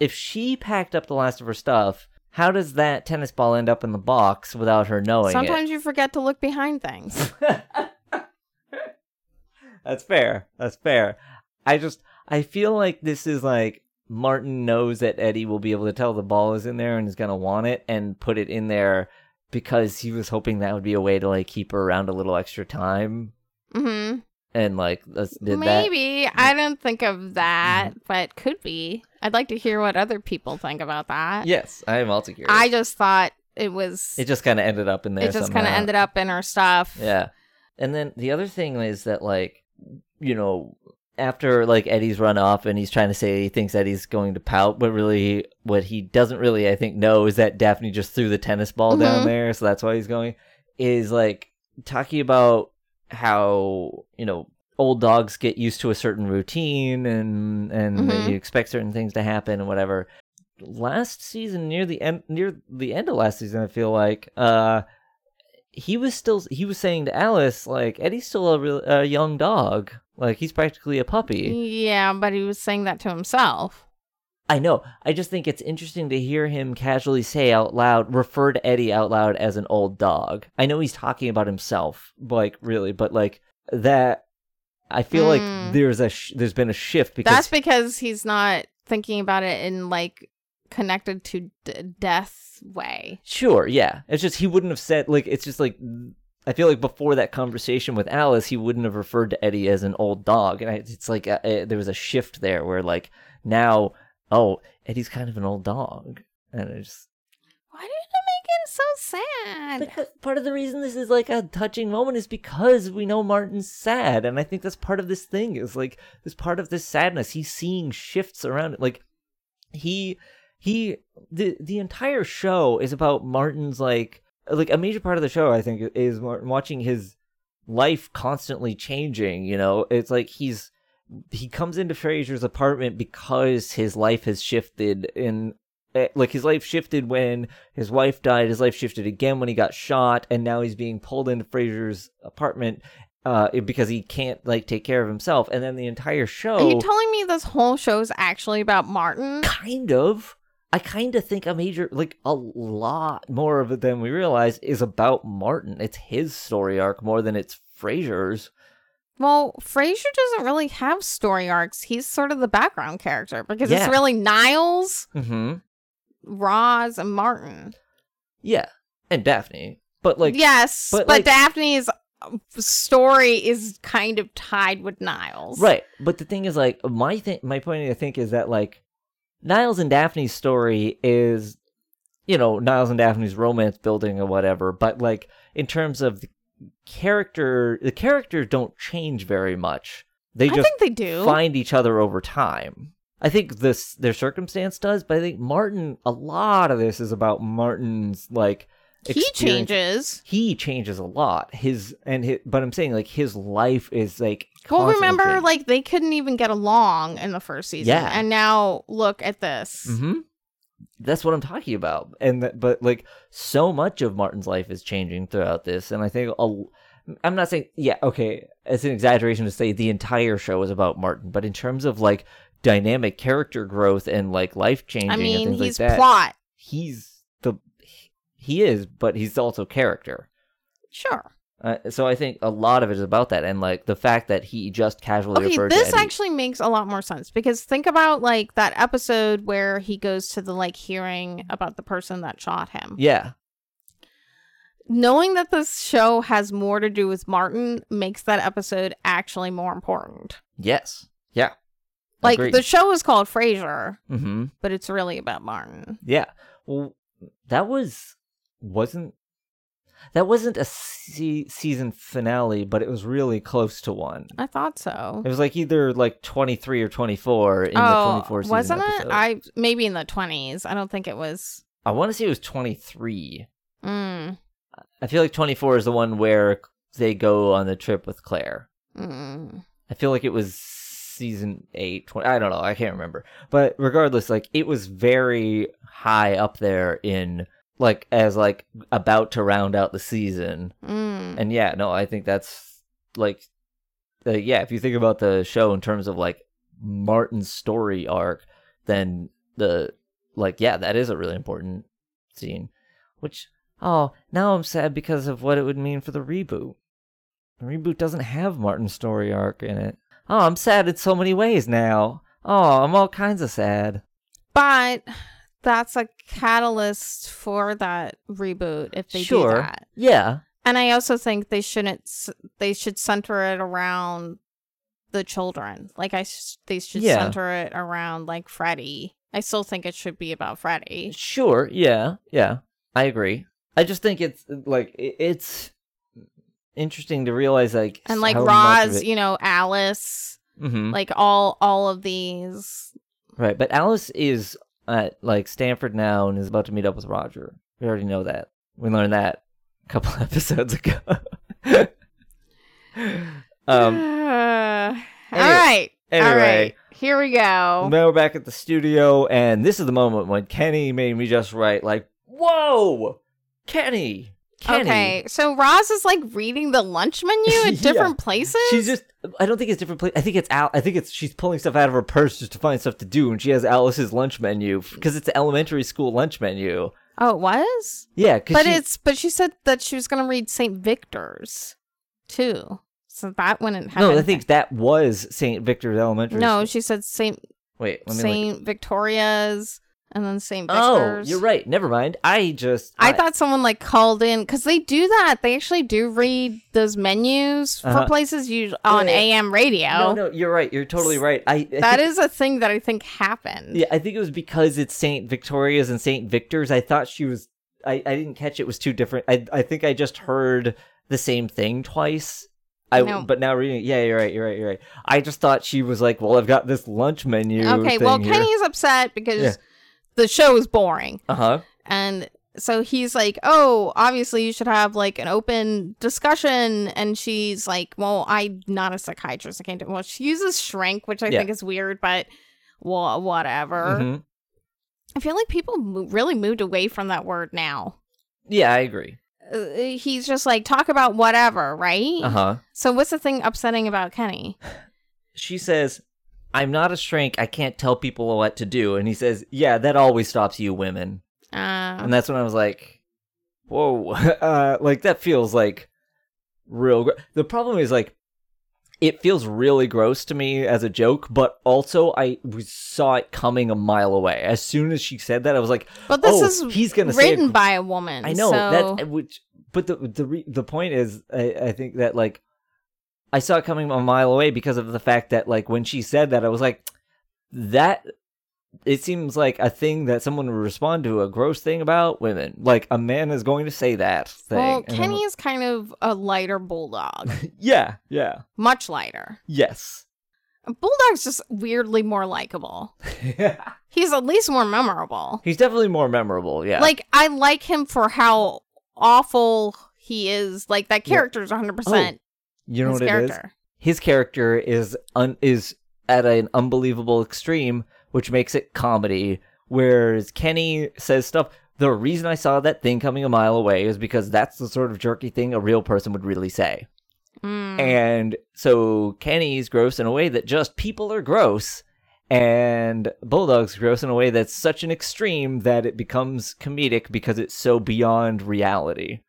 if she packed up the last of her stuff, how does that tennis ball end up in the box without her knowing sometimes you forget to look behind things. That's fair. That's fair. I just I feel like this is like Martin knows that Eddie will be able to tell the ball is in there and is gonna want it and put it in there because he was hoping that would be a way to like keep her around a little extra time hmm and like did that. Maybe I don't think of that, but could be. I'd like to hear what other people think about that. Yes, I am also curious. I just thought it was. it just kind of ended up in there. it just kind of ended up in her stuff. Yeah. And then the other thing is that like you know after like Eddie's run off and he's trying to say he thinks Eddie's going to pout, but really what he doesn't really I think know is that Daphne just threw the tennis ball down Mhm. there, so that's why he's going is like talking about how, you know, old dogs get used to a certain routine and and Mhm. you expect certain things to happen and whatever. Last season near the end near the end of last season I feel like uh he was still he was saying to Alice like Eddie's still a, real, a young dog like he's practically a puppy. Yeah, but he was saying that to himself. I know. I just think it's interesting to hear him casually say out loud, refer to Eddie out loud as an old dog. I know he's talking about himself, like really, but like that. I feel Mm. like there's a sh- there's been a shift because That's because he's not thinking about it in like connected to d- death way. Sure, yeah. It's just he wouldn't have said like it's just like I feel like before that conversation with Alice, he wouldn't have referred to Eddie as an old dog, and I, it's like uh uh there was a shift there where like now, oh, Eddie's kind of an old dog, and it's Why did it make him so sad? because part of the reason this is like a touching moment is because we know Martin's sad, and I think that's part of this thing is like this part of this sadness. He's seeing shifts around it, like he he the the entire show is about Martin's like like a major part of the show. I think is Martin watching his life constantly changing. You know, it's like he's he comes into Frasier's apartment because his life has shifted in eh, like his life shifted when his wife died his life shifted again when he got shot and now he's being pulled into Frasier's apartment uh because he can't like take care of himself. And then the entire show Are you telling me this whole show is actually about Martin? kind of. I kind of think a major like a lot more of it than we realize is about Martin. It's his story arc more than it's Frasier's Well, Frasier doesn't really have story arcs. He's sort of the background character because Yeah. it's really Niles, mhm Roz, and Martin. yeah and Daphne but like yes, but, but, like- Daphne's uh, story is kind of tied with Niles. Right. But the thing is like my thing my point I think is that like Niles and Daphne's story is you know, Niles and Daphne's romance building or whatever, but like in terms of the character the characters don't change very much. They I just think they do. find each other over time. I think this their circumstance does, but I think Martin a lot of this is about Martin's like he changes. He changes a lot. His and his, but I'm saying like his life is like Well, remember, changing. like they couldn't even get along in the first season, Yeah. and now look at this. hmm That's what I'm talking about. And that, but like so much of Martin's life is changing throughout this, and I think i I'm not saying yeah okay. It's an exaggeration to say the entire show is about Martin, but in terms of like dynamic character growth and like life changing, I and mean, things he's like that, plot, he's the he is, but he's also character. sure. Uh, so I think a lot of it is about that, and like the fact that he just casually Okay, referred this actually makes a lot more sense because think about like that episode where he goes to the like hearing about the person that shot him. yeah, Knowing that this show has more to do with Martin makes that episode actually more important. yes, yeah, Like Agreed. the show is called Frasier, mm-hmm. but it's really about Martin. Yeah. Well, that was wasn't That wasn't a se- season finale, but it was really close to one. I thought so. It was like either like 23 or 24 in the oh, 24 season wasn't episode. it? I maybe in the twenties. I don't think it was. I want to say it was 23. Mm, I feel like 24 is the one where they go on the trip with Claire. mm. I feel like it was season 8, 20, I don't know, I can't remember. But regardless, like it was very high up there in like as like about to round out the season. Mm. And yeah, no, I think that's like uh, yeah, if you think about the show in terms of like Martin's story arc, then the like yeah, that is a really important scene. Which oh, now I'm sad because of what it would mean for the reboot. The reboot doesn't have Martin's story arc in it. Oh, I'm sad in so many ways now. Oh, I'm all kinds of sad. But that's a catalyst for that reboot if they sure. do that. Yeah. And I also think they shouldn't. They should center it around the children. Like I, they should Yeah. center it around like Freddy. I still think it should be about Freddy. Sure. Yeah. Yeah. I agree. I just think it's like it's interesting to realize like And like Roz, it- you know, Alice, Mhm. like all all of these. right. But Alice is at like Stanford now and is about to meet up with Roger. We already know that. We learned that a couple episodes ago. um. all anyway- right. All Anyway, right. Here we go. now we're back at the studio, and this is the moment when Kenny made me just write like, "Whoa, Kenny." Kenny. Okay, so Roz is like reading the lunch menu at Yeah. different places. She's just I don't think it's different places. I think it's Al I think it's she's pulling stuff out of her purse just to find stuff to do and she has Alice's lunch menu because it's the elementary school lunch menu. oh, it was. Yeah, But it's but she said that she was gonna read Saint Victor's too. So that wouldn't happen. No, I think that was St. Victor's Elementary No, School. she said Saint Wait, let me look. Saint Victoria's and then Saint Oh, Victor's. you're right. Never mind. I just I thought someone like called in because they do that. They actually do read those menus Uh-huh. for places you on Yeah. AM radio. No, no, you're right. You're totally right. I, I That think- is a thing that I think happened. Yeah, I think it was because it's St. Victoria's and St. Victor's. I thought she was I, I didn't catch it was two different. I I think I just heard the same thing twice. I No. but now reading, yeah, you're right, you're right, you're right. I just thought she was like, well, I've got this lunch menu. Okay, well, thing here. Kenny's upset because Yeah. The show is boring. Uh huh. And so he's like, Oh, obviously you should have like an open discussion. And she's like, Well, I'm not a psychiatrist. I can't do Well, she uses shrink, which I Yeah. think is weird, but well, whatever. hmm I feel like people mo- really moved away from that word now. Yeah, I agree. Uh, he's just like, Talk about whatever, right? Uh huh. So what's the thing upsetting about Kenny? She says, "I'm not a shrink. I can't tell people what to do." And he says, "Yeah, that always stops you women." Uh, And that's when I was like, "Whoa!" uh, like that feels like real. Gr- the problem is like, it feels really gross to me as a joke, but also I we saw it coming a mile away. As soon as she said that, I was like, but this "Oh, is he's gonna say written it." by a woman. I know so... that, which, but the the the point is, I, I think that like, I saw it coming a mile away because of the fact that like when she said that, I was like, that. It seems like a thing that someone would respond to a gross thing about women. Like a man is going to say that thing. Well, Kenny is kind of a lighter bulldog, yeah, yeah, much lighter. yes. A bulldog's just weirdly more likable. He's at least more memorable. He's definitely more memorable. Yeah, Like I like him for how awful he is. Like that Yeah. character is 100 percent you know his what it is. his character is un- is at an unbelievable extreme, which makes it comedy. Whereas Kenny says stuff. The reason I saw that thing coming a mile away is because that's the sort of jerky thing a real person would really say. Mm. And so Kenny's gross in a way that just people are gross, and Bulldog's gross in a way that's such an extreme that it becomes comedic because it's so beyond reality.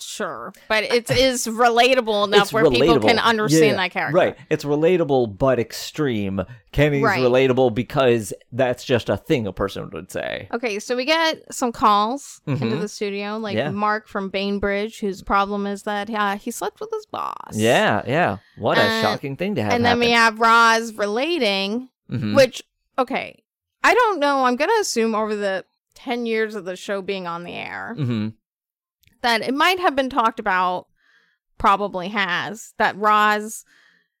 Sure, but it is relatable enough It's where people can understand Yeah, that character. Right. It's relatable but extreme. Kenny's Right. relatable because that's just a thing a person would say. Okay, so we get some calls into Mhm. the studio, like Yeah. Mark from Bainbridge, whose problem is that uh, he slept with his boss. Yeah, yeah. What a Uh, shocking thing to have. and then we have Roz relating, Mhm. which okay, I don't know. I'm gonna assume over the ten years of the show being on the air, Mhm. That it might have been talked about, probably has, that Roz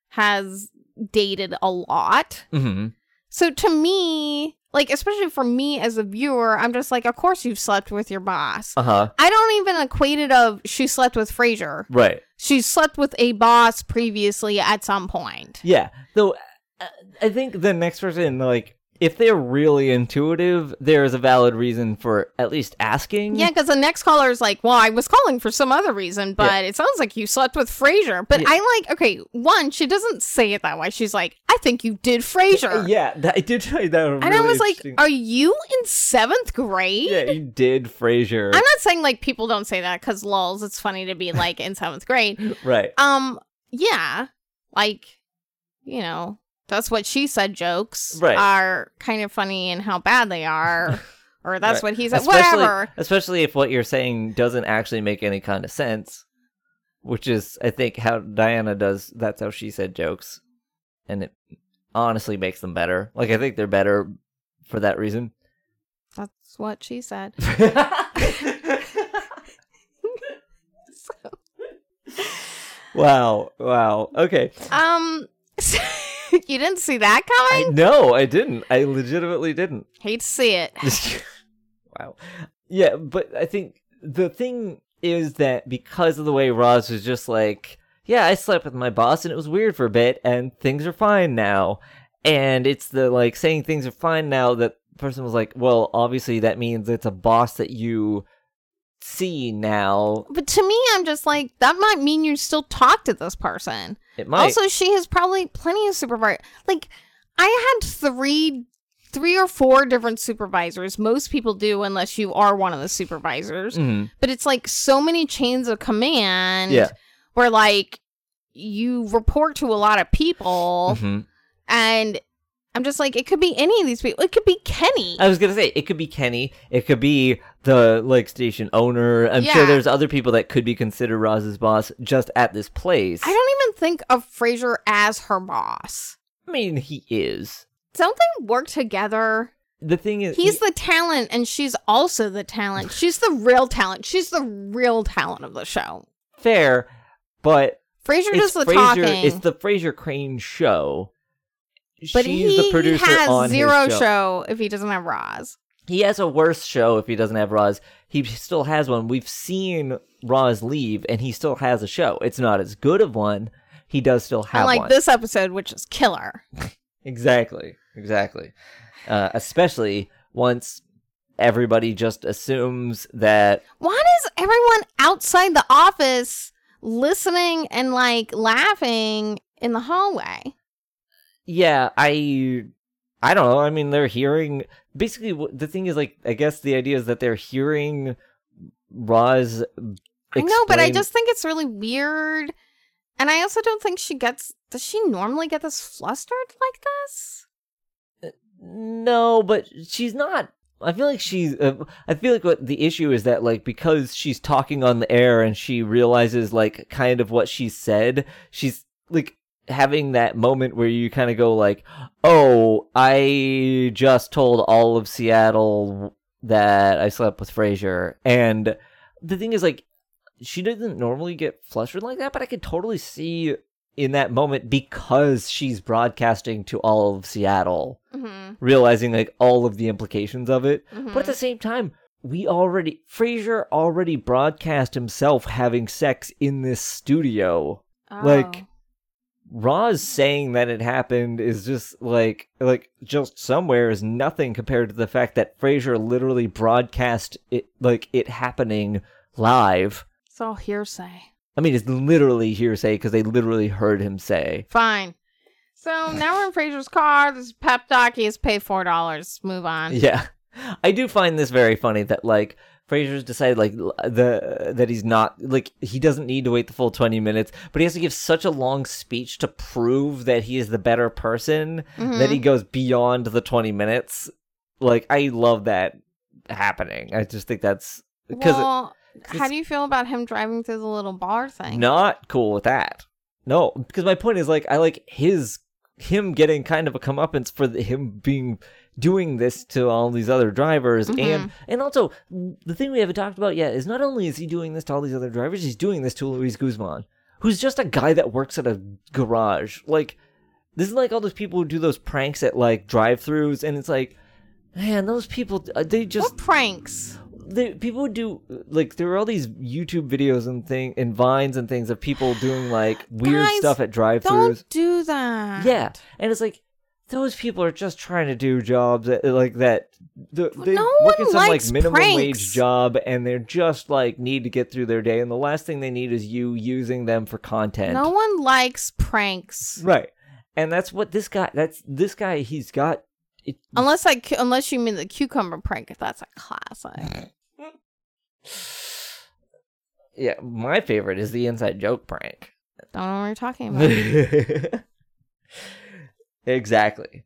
has dated a lot. hmm So to me, like, especially for me as a viewer, I'm just like, of course you've slept with your boss. Uh huh. I don't even equate it of she slept with Frasier. Right. She slept with a boss previously at some point. Yeah. Though uh, I think the next person, like, if they're really intuitive, there is a valid reason for at least asking. Yeah, because the next caller is like, "Well, I was calling for some other reason, but it sounds like you slept with Frasier." But Yeah. I like, okay, one, she doesn't say it that way. She's like, "I think you did Frasier," Uh, Yeah, that, I did try that. and I was like, "Are you in seventh grade?" yeah, you did Frasier. I'm not saying like people don't say that because lulls. It's funny to be like in seventh grade. right. Um, yeah, like you know, that's what she said. Jokes Right. are kind of funny and how bad they are, or that's Right. what he said. Especially, Whatever. especially if what you're saying doesn't actually make any kind of sense, which is, I think, how Diana does. That's how she said jokes, and it honestly makes them better. Like I think they're better for that reason. That's what she said. wow! Wow! Okay. Um, you didn't see that I coming? no, I didn't. I legitimately didn't. Hate to see it. wow. Yeah, but I think the thing is that because of the way Roz was just like, yeah, I slept with my boss and it was weird for a bit and things are fine now. And it's the like saying things are fine now that person was like, well, obviously that means it's a boss that you see now. But to me, I'm just like that might mean you still talk to this person. It might. Also, she has probably plenty of supervisor. Like, I had three, three or four different supervisors. Most people do, unless you are one of the supervisors. Mhm. But it's like so many chains of command. Yeah. Where like you report to a lot of people, Mhm. and I'm just like, it could be any of these people. It could be Kenny. I was gonna say it could be Kenny. It could be the like station owner. I'm sure there's other people that could be considered Roz's boss just at this place. I don't even think of Frasier as her boss. I mean, he is. Don't they work together? The thing is, He's the talent, and she's also the talent. She's the real talent. She's the real talent of the show. fair, but Frasier it's does the Frasier. talking, It's the Frasier Crane show. But She's he, the producer has zero show. show. if he doesn't have Roz. He has a worse show if he doesn't have Roz. He still has one. We've seen Roz leave, and he still has a show. It's not as good of one. He does still have Unlike one. this episode, which is killer. Exactly. Exactly. Uh, especially once everybody just assumes that Why does everyone outside the office listening and like laughing in the hallway? Yeah i i don't know i mean they're hearing basically the thing is like i guess the idea is that they're hearing Roz I know, but I just think it's really weird. And I also don't think she gets. Does she normally get this flustered like this? no but she's not i feel like she's uh, i feel like what the issue is that like because she's talking on the air and she realizes like kind of what she said she's like having that moment where you kind of go like oh i just told all of seattle that i slept with frasier and the thing is like she doesn't normally get flustered like that but i could totally see in that moment because she's broadcasting to all of seattle Mm-hmm. realizing like all of the implications of it. Mhm. But at the same time, we already Frasier already broadcast himself having sex in this studio. like- Roz saying that it happened is just like like just somewhere is nothing compared to the fact that Frasier literally broadcast it like it happening live. it's all hearsay. I mean, it's literally hearsay because they literally heard him say. Fine. So now we're in Frasier's car. This pep has to pay four dollars. Move on. Yeah, I do find this very funny that like Frasier's decided like the that he's not like he doesn't need to wait the full twenty minutes, but he has to give such a long speech to prove that he is the better person Mhm. that he goes beyond the twenty minutes. Like I love that happening. I just think that's because well, how do you feel about him driving through the little bar thing? not cool with that. No, because my point is like I like his him getting kind of a comeuppance for the, him being doing this to all these other drivers and and also the thing we haven't talked about yet is not only is he doing this to all these other drivers he's doing this to Luis Guzman who's just a guy that works at a garage like this is like all those people who do those pranks at like drive-throughs and it's like man those people uh, they just what pranks? the people would do like there were all these YouTube videos and thing and vines and things of people doing like weird Guys, stuff at drive-throughs. Don't do that. Yeah, and it's like those people are just trying to do jobs that, like that. The, they No work one in some likes like minimum pranks. wage job, and they're just like need to get through their day, and the last thing they need is you using them for content. No one likes pranks. right, and that's what this guy. That's this guy. He's got. It, Unless I, unless you mean the cucumber prank, that's a classic. yeah, my favorite is the inside joke prank. Don't know what you're talking about. exactly.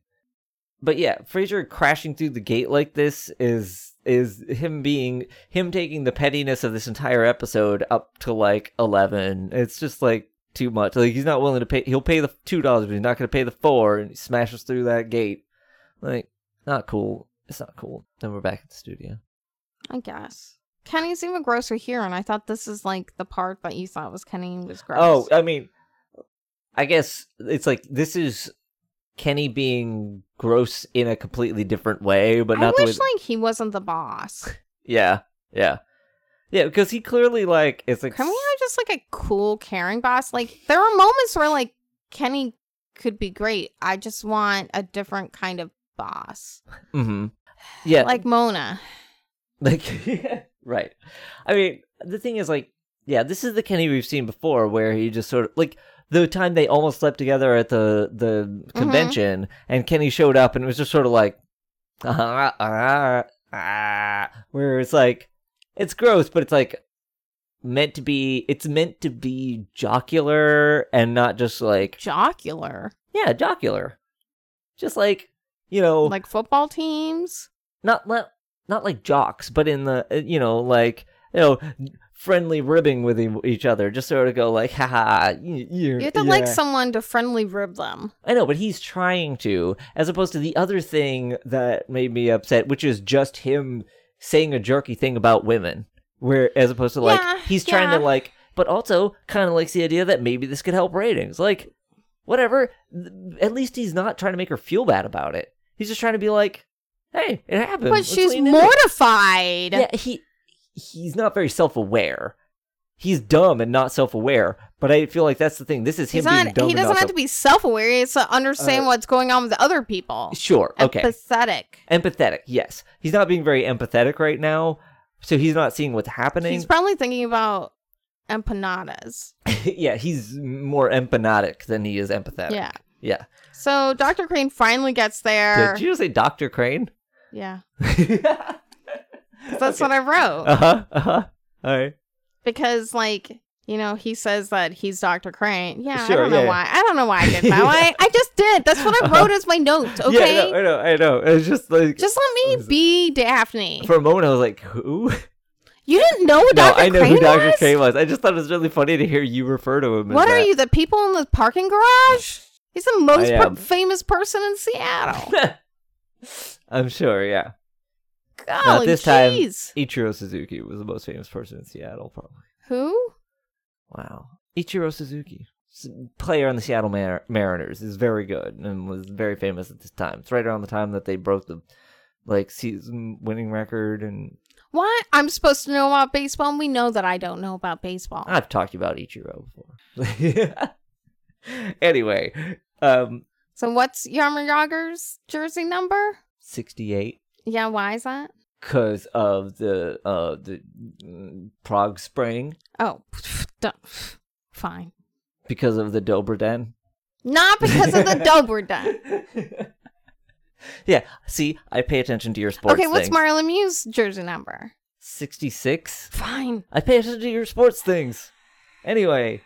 But yeah, Frasier crashing through the gate like this is is him being him taking the pettiness of this entire episode up to like eleven. It's just like too much. Like he's not willing to pay. He'll pay the two dollars, but he's not going to pay the four, and he smashes through that gate. Like not cool. It's not cool. Then we're back at the studio. I guess. Kenny's even grosser here, and I thought this is like the part that you thought was Kenny was oh, gross. Oh, I mean, I guess it's like this is Kenny being gross in a completely different way, but I not the way. wish that- like he wasn't the boss. yeah, yeah, yeah. Because he clearly like it's like Can we have just like a cool, caring boss? Like there are moments where like Kenny could be great. I just want a different kind of boss, hmm yeah, like Mona. like right. I mean, the thing is like, yeah, this is the Kenny we've seen before, where he just sort of like the time they almost slept together at the the Mm-hmm. convention, and Kenny showed up, and it was just sort of like, ah, ah, ah, where it's like, it's gross, but it's like meant to be. It's meant to be jocular and not just like, Jocular, yeah, jocular, just like you know, like football teams. not not not like jocks, but in the you know like you know friendly ribbing with e- each other, just sort of go like, haha, you, You have to like someone to friendly rib them. I know, but he's trying to, as opposed to the other thing that made me upset, which is just him saying a jerky thing about women, where as opposed to like Yeah, he's trying yeah. to like, but also kind of likes the idea that maybe this could help ratings, like. Whatever. th- At least he's not trying to make her feel bad about it. He's just trying to be like, "Hey, it happened." But Let's she's lean into it." mortified. Yeah, he he's not very self-aware. He's dumb and not self-aware. But I feel like that's the thing. This is him He's being not. dumb. He doesn't have to be self-aware. He has to understand Uh, what's going on with the other people. Sure. Okay. Empathetic. empathetic. Yes, he's not being very empathetic right now. So he's not seeing what's happening. He's probably thinking about empanadas. yeah, he's more empanatic than he is empathetic. Yeah. Yeah. So Dr. Crane finally gets there. Did you say Doctor Crane? Yeah. uh That's what I wrote. huh. Uh huh. All right. because like you know he says that he's dr crane yeah i don't know yeah, yeah. why i don't know why i did that I, I just did that's what i wrote as my note okay Yeah, I know. I know. I know. It's just like just let me be daphne for a moment I was like, who? you didn't know No, dr I know crane who Dr. was Crane was. I just thought it was really funny to hear you refer to him. as what are that. you the people in the parking garage he's the most per- famous person in seattle I'm sure, yeah. Golly this time. Ichiro Suzuki was the most famous person in Seattle, probably. who Wow. Ichiro Suzuki, player on the Seattle Mar- Mariners, is very good and was very famous at this time. It's right around the time that they broke the like season winning record and what i'm supposed to know about baseball and we know that i don't know about baseball I've talked about Ichiro before. anyway, um so what's Jaromir Jagr's jersey number 68 yeah why is that cuz of the uh the mm, Prague Spring oh duh. fine because of the Dobrden. Not because of the dub yeah, see, I pay attention to your sports Okay, what's things. Mario Lemieux's jersey number? 66? Fine. I pay attention to your sports things. Anyway,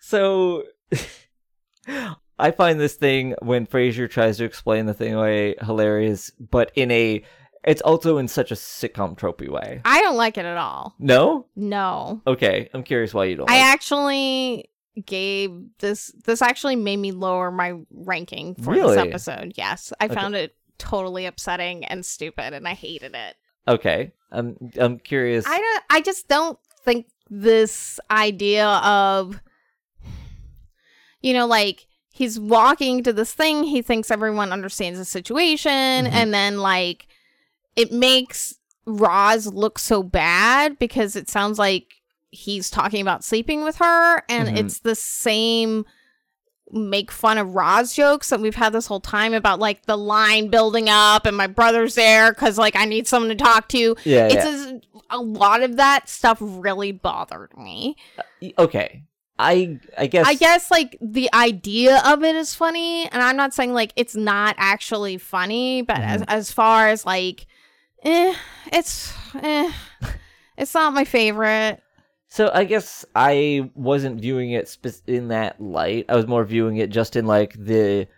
so I find this thing when Frasier tries to explain the thing away hilarious, but in a it's also in such a sitcom tropey way. I don't like it at all. No? No. Okay, I'm curious why you don't. I like actually gave this this actually made me lower my ranking for Really? this episode. Yes. I Okay. found it totally upsetting and stupid and I hated it. Okay, I'm I'm curious. I don't I just don't think this idea of you know like he's walking to this thing he thinks everyone understands the situation Mhm. and then like it makes Roz look so bad because it sounds like he's talking about sleeping with her and Mhm. it's the same make fun of Roz jokes that we've had this whole time about like the line building up and my brother's there cuz like I need someone to talk to yeah, it's yeah. as, a lot of that stuff really bothered me. okay. I I guess I guess like the idea of it is funny, and I'm not saying like it's not actually funny, but as Mm-hmm. as far as like, eh, it's eh, it's not my favorite. So I guess I wasn't viewing it spe- in that light. I was more viewing it just in like the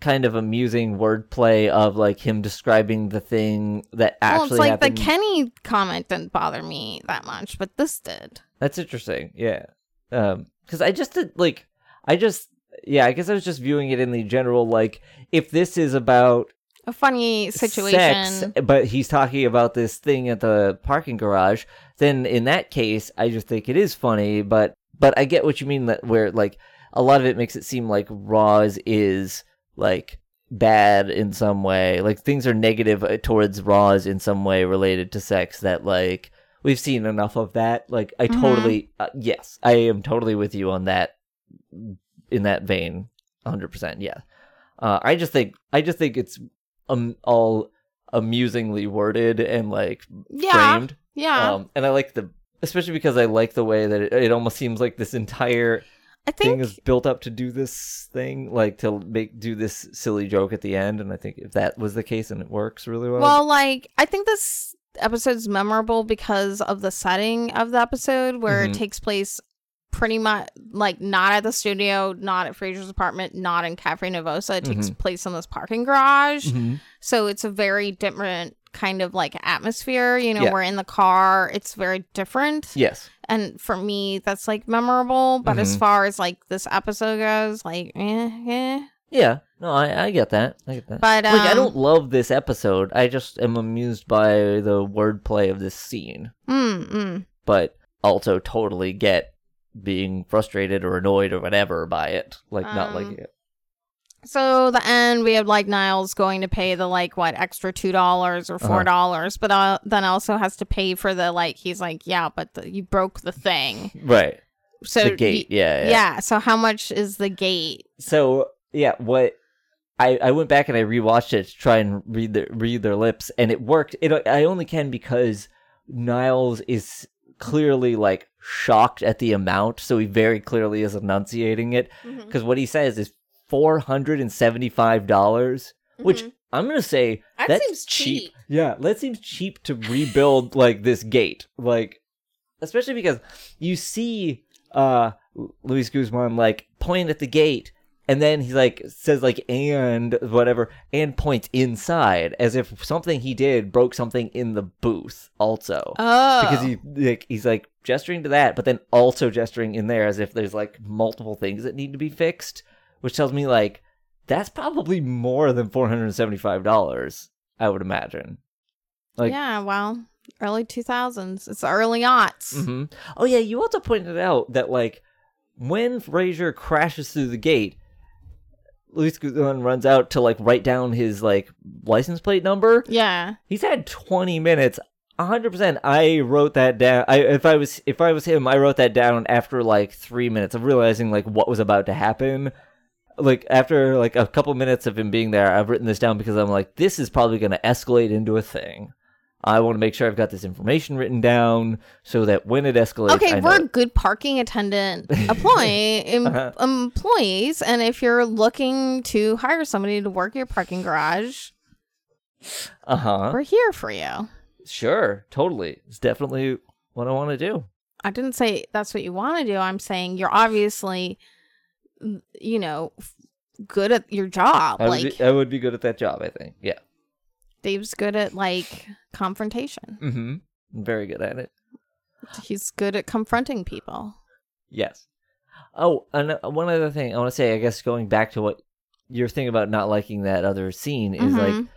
kind of amusing wordplay of like him describing the thing that well, actually it's like happened. the Kenny comment didn't bother me that much, but this did. That's interesting. Yeah. Um cuz I just did like I just yeah, I guess I was just viewing it in the general like if this is about A funny situation. sex, but he's talking about this thing at the parking garage, then in that case, I just think it is funny. But but I get what you mean that where like a lot of it makes it seem like Roz is like bad in some way, like things are negative uh, towards Roz in some way related to sex that like we've seen enough of that. Like I Mhm. totally uh, yes, I am totally with you on that in that vein, hundred percent. Yeah. Uh, I just think I just think it's um all amusingly worded and like yeah, framed. yeah. Um, and I like the especially because I like the way that it, it almost seems like this entire I thing is built up to do this thing, like to make do this silly joke at the end. And I think if that was the case, and it works really well. Well, like I think this episode's memorable because of the setting of the episode where Mhm. it takes place pretty much like not at the studio, not at Frasier's apartment, not in Cafe Nervosa. It takes place in this parking garage. Mhm. So it's a very different kind of like atmosphere. You know, Yeah. we're in the car. It's very different. yes, And for me, that's like memorable. But as Mhm. far as like this episode goes, like, eh, eh. Yeah, no, I, I get that. I get that. But um, like I don't love this episode. I just am amused by the wordplay of this scene. Mm, mm. but also totally get being frustrated or annoyed or whatever by it, like not Um, liking it. So the end, we have like Niles going to pay the like what extra two dollars or Uh-huh. four dollars, but uh, then also has to pay for the like. He's like, yeah, but the, you broke the thing. Right, So the gate. y- yeah, yeah. yeah, So how much is the gate? So yeah, what I I went back and I rewatched it to try and read their read their lips, and it worked. It I only can because Niles is clearly like shocked at the amount, so he very clearly is enunciating it. Because what he says is four hundred and seventy five dollars, which Mhm. I'm gonna say That that's seems cheap. Yeah, that seems cheap to rebuild like this gate. Like especially because you see uh Luis Guzman like point at the gate and then he's like says like and whatever and points inside as if something he did broke something in the booth also. Oh, Because he like he's like gesturing to that, but then also gesturing in there as if there's like multiple things that need to be fixed, which tells me like that's probably more than four hundred seventy five dollars. I would imagine. Like, yeah, well, early two thousands. It's early aughts. hmm oh yeah, you also pointed out that like when Frasier crashes through the gate, Luis Guzman runs out to like write down his like license plate number. Yeah, He's had 20 minutes. 100% I wrote that down. I if I was if I was him, I wrote that down after like 3 minutes of realizing like what was about to happen. Like after like a couple minutes of him being there, I've written this down because I'm like this is probably going to escalate into a thing. I want to make sure I've got this information written down so that when it escalates, okay, I we're good parking attendant employee em- Uh-huh. employees, and if you're looking to hire somebody to work your parking garage, uh-huh. we're here for you. Sure, totally. It's definitely what I want to do. I didn't say that's what you want to do. I'm saying you're obviously, you know, good at your job. I would, like be, I would be good at that job, I think. Yeah. Dave's good at like confrontation. Mm-hmm. Very good at it. He's good at confronting people. Yes. Oh, and uh, one other thing I want to say, I guess going back to what your thing about not liking that other scene is like Mhm.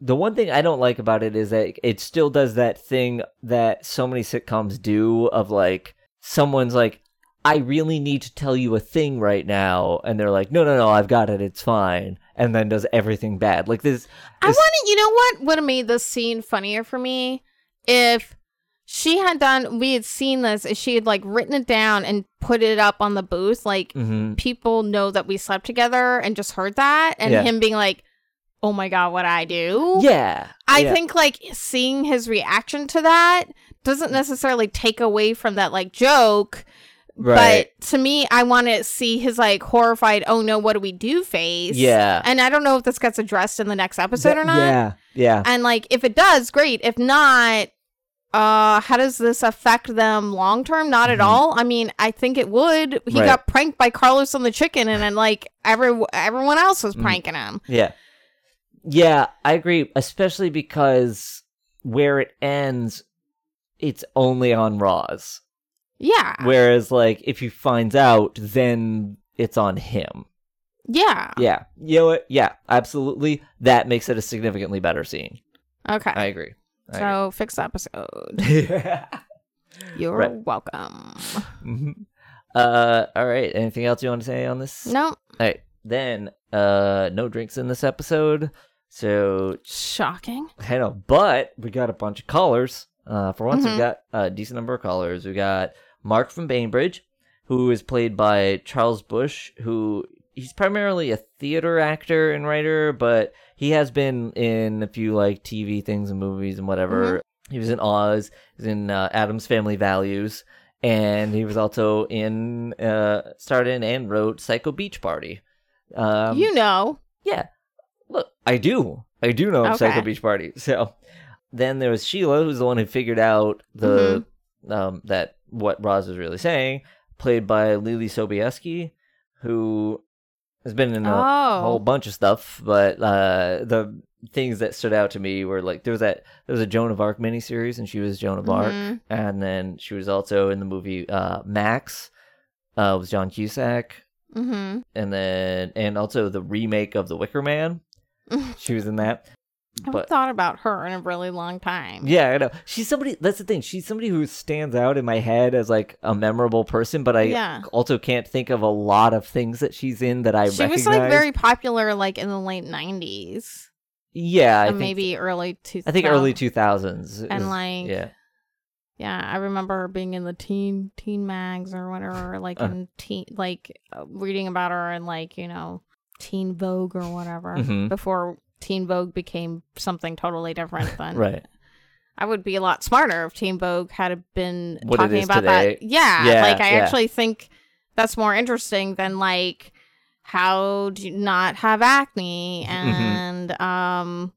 the one thing I don't like about it is that it still does that thing that so many sitcoms do of like someone's like, I really need to tell you a thing right now, and they're like, No, no, no, I've got it, it's fine, and then does everything bad. Like this. I this- want to, you know what would have made this scene funnier for me if she had done, we had seen this, if she had like written it down and put it up on the booth, like Mhm. people know that we slept together and just heard that, and Yeah. him being like, oh my God, what I do? Yeah, I yeah. think like seeing his reaction to that doesn't necessarily take away from that like joke. Right. But to me, I want to see his like horrified, oh no, what do we do face. yeah, And I don't know if this gets addressed in the next episode or not. Yeah, yeah. And like if it does, great. If not, uh how does this affect them long term? Not at Mhm. all. I mean, I think it would. He Right. got pranked by Carlos on the chicken and then like every everyone else was Mhm. pranking him. Yeah. Yeah, I agree, especially because where it ends, it's only on Roz. Yeah. Whereas, like, if he finds out, then it's on him. yeah. Yeah. You know what? Yeah, absolutely. That makes it a significantly better scene. Okay. I agree. I so fix the episode. You're Right. welcome. Mhm. uh, all right. Anything else you want to say on this? No. All right. Then, uh, no drinks in this episode. So Shocking. I know, but we got a bunch of callers. Uh, for once, Mhm. we got a decent number of callers. We got Mark from Bainbridge, who is played by Charles Bush, who he's primarily a theater actor and writer, but he has been in a few like TV things and movies and whatever. He was in Oz, he was in uh, Addams Family Values, and he was also in uh, starred in and wrote Psycho Beach Party. Um, you know. yeah. Look, I do. I do know of Psycho Beach Party. So then there was Sheila, who's the one who figured out the um that what Roz is really saying, played by Leelee Sobieski, who has been in a oh. whole bunch of stuff, but uh the things that stood out to me were like there was that there was a Joan of Arc miniseries and she was Joan of Arc. Mhm. And then she was also in the movie uh Max uh with John Cusack Mhm. and then and also the remake of The Wicker Man. She was in that. I haven't But thought about her in a really long time. yeah, I know. She's somebody that's the thing. She's somebody who stands out in my head as like a memorable person, but I Yeah. also can't think of a lot of things that she's in that I She recognize. was like very popular like in the late 90s. Yeah, I think maybe early 2000s. I think early 2000s. And, is- like, yeah. Yeah, I remember her being in the teen teen mags or whatever, like Uh. in teen, like uh, reading about her and like you know Teen Vogue or whatever Mhm. before Teen Vogue became something totally different. Then Right. I would be a lot smarter if Teen Vogue had been What talking about today. that. Yeah, Yeah, like I yeah. actually think that's more interesting than like how do you not have acne Mm-hmm. and um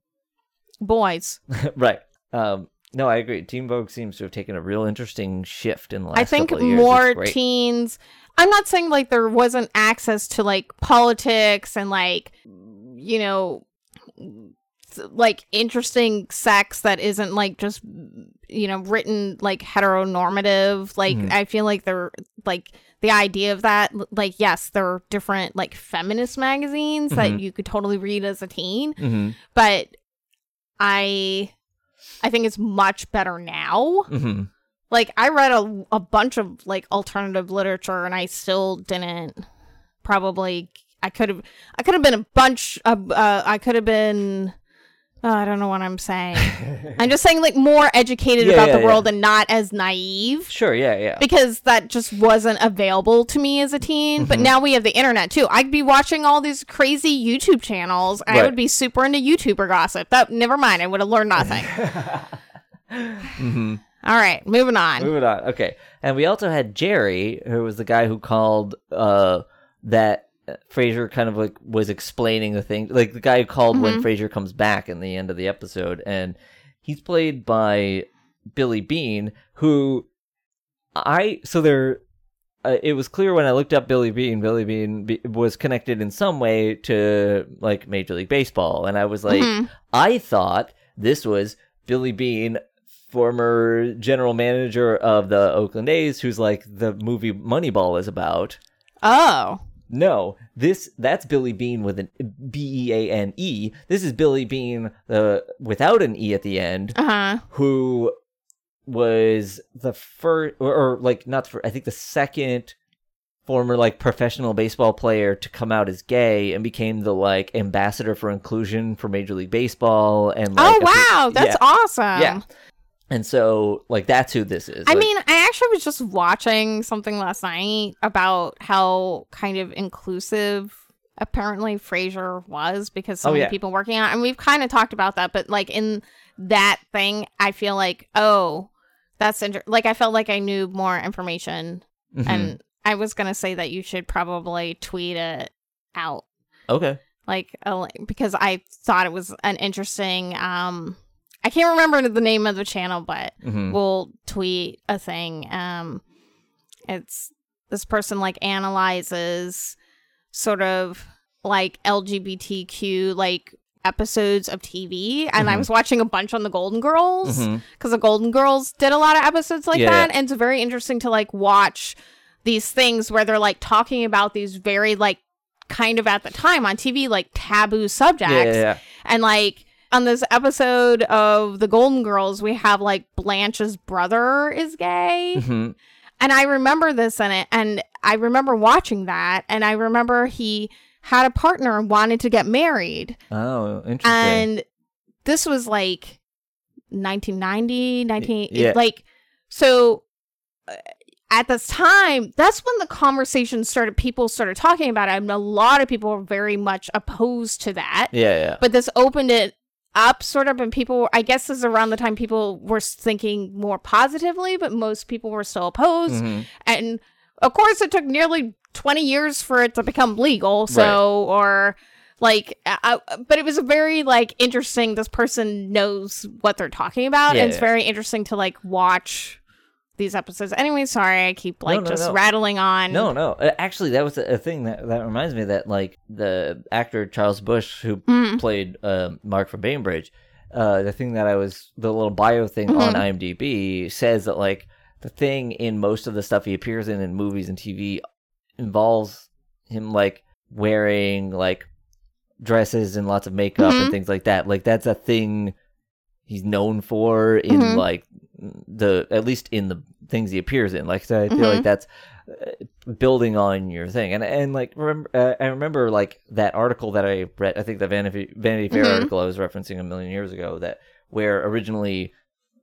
boys. right. Um no, I agree. Teen Vogue seems to have taken a real interesting shift in the last I think couple of years. More teens. I'm not saying like there wasn't access to like politics and like you know like interesting sex that isn't like just you know written like heteronormative like Mhm. i feel like they're like the idea of that like yes there are different like feminist magazines that Mhm. you could totally read as a teen Mhm. but i i think it's much better now Mhm. like I read a, a bunch of like alternative literature and I still didn't probably I could have I could have been a bunch of uh, I could have been oh, I don't know what I'm saying. I'm just saying like more educated Yeah, about yeah, the yeah. world and not as naive Sure, yeah, yeah. because that just wasn't available to me as a teen. But Mhm. now we have the internet too. I'd be watching all these crazy YouTube channels. I Right. would be super into YouTuber gossip. That never mind. I would have learned nothing. hmm all right, moving on. Moving on. Okay. And we also had Jerry, who was the guy who called uh that Frasier kind of like was explaining the thing, like the guy who called when Mhm. Frasier comes back in the end of the episode, and he's played by Billy Bean, who I so there. Uh, it was clear when I looked up Billy Bean. Billy Bean be, was connected in some way to like Major League Baseball, and I was like, Mhm. I thought this was Billy Beane former general manager of the Oakland A's, who's like the movie Moneyball is about. Oh. No, this that's Billy Beane with an B E A N E. This is Billy Bean the without an E at the end, Uh huh. who was the first or, or like not for I think the second former like professional baseball player to come out as gay and became the like ambassador for inclusion for Major League Baseball and like, Oh wow, that's yeah. awesome. Yeah. And so like that's who this is. I Like, mean, I actually was just watching something last night about how kind of inclusive apparently Frasier was because so Oh, many yeah. people working on it. And we've kind of talked about that, but like in that thing, I feel like, oh, that's inter- like I felt like I knew more information. mhm. And I was going to say that you should probably tweet it out. okay. Like, a because I thought it was an interesting, um, I can't remember the name of the channel, but hmm will tweet a thing. Um, it's this person like analyzes sort of like LGBTQ like episodes of TV, and I Mhm. was watching a bunch on the Golden Girls because the Golden Girls did a lot of episodes like Yeah, that, and it's very interesting to like watch these things where they're like talking about these very like kind of at the time on TV like taboo subjects Yeah, yeah, yeah. and like on this episode of the Golden Girls, we have like Blanche's brother is gay. Mhm. And I remember this in it. And I remember watching that. And I remember he had a partner and wanted to get married. Oh, interesting. And this was like 1990, 19, yeah. like, so uh, at this time, that's when the conversation started. People started talking about it. And a lot of people were very much opposed to that yeah, yeah. but this opened it up sort of and people i guess this is around the time people were thinking more positively but most people were still opposed Mhm. and of course it took nearly 20 years for it to become legal so or like uh, but it was a very like interesting this person knows what they're talking about Yeah, and it's yeah. very interesting to like watch these episodes anyway sorry i keep like no, just no. rattling on No, no. Uh, Actually, that was a thing that that reminds me that like the actor Charles Bush who Mm. played uh, Mark from Bainbridge, uh, the thing that I was the little bio thing on Mhm. IMDb says that like the thing in most of the stuff he appears in in movies and TV involves him like wearing like dresses and lots of makeup Mhm. and things like that. Like that's a thing he's known for in Mhm. like the at least in the things he appears in. Like so I feel Mhm. like that's uh, building on your thing. And and like remember uh, I remember like that article that I read. I think the Vanity Vanity Fair Mhm. article I was referencing a million years ago that where originally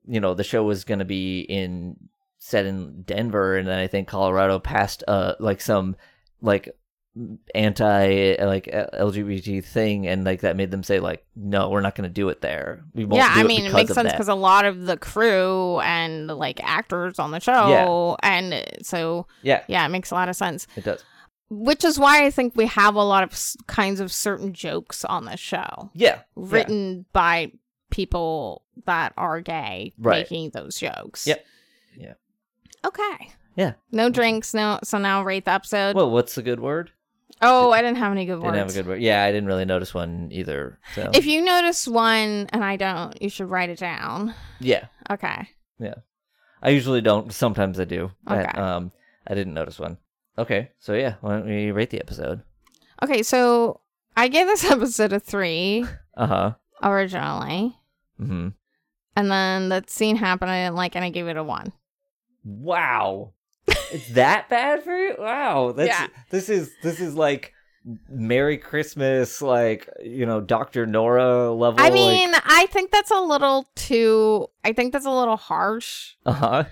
you know the show was going to be in set in Denver and then I think Colorado passed uh like some like anti like LGBT thing and like that made them say like no we're not going to do it there we won't yeah, I mean, it because makes sense because a lot of the crew and like actors on the show, and uh, so yeah yeah, it makes a lot of sense. it does Which is why I think we have a lot of s- kinds of certain jokes on the show yeah written by people that are gay Right. making those jokes. Yep. Yeah. Okay. Yeah. No drinks. No. So now rate the episode. well what's the good word oh, I didn't have any good words. I didn't have a good word yeah I didn't really notice one either so If you notice one and I don't, you should write it down. yeah Okay. Yeah. I usually don't sometimes I do but, Okay. um I didn't notice one okay so yeah why don't we rate the episode Okay. So I gave this episode a three uh-huh originally. mm-hmm And then that scene happened I didn't like and I gave it a one. Wow. It's that bad for you? Wow. That's Yeah. this is this is like Merry Christmas, like, you know, Dr. Nora level. I mean, I think that's a little too I think that's a little harsh. uh huh.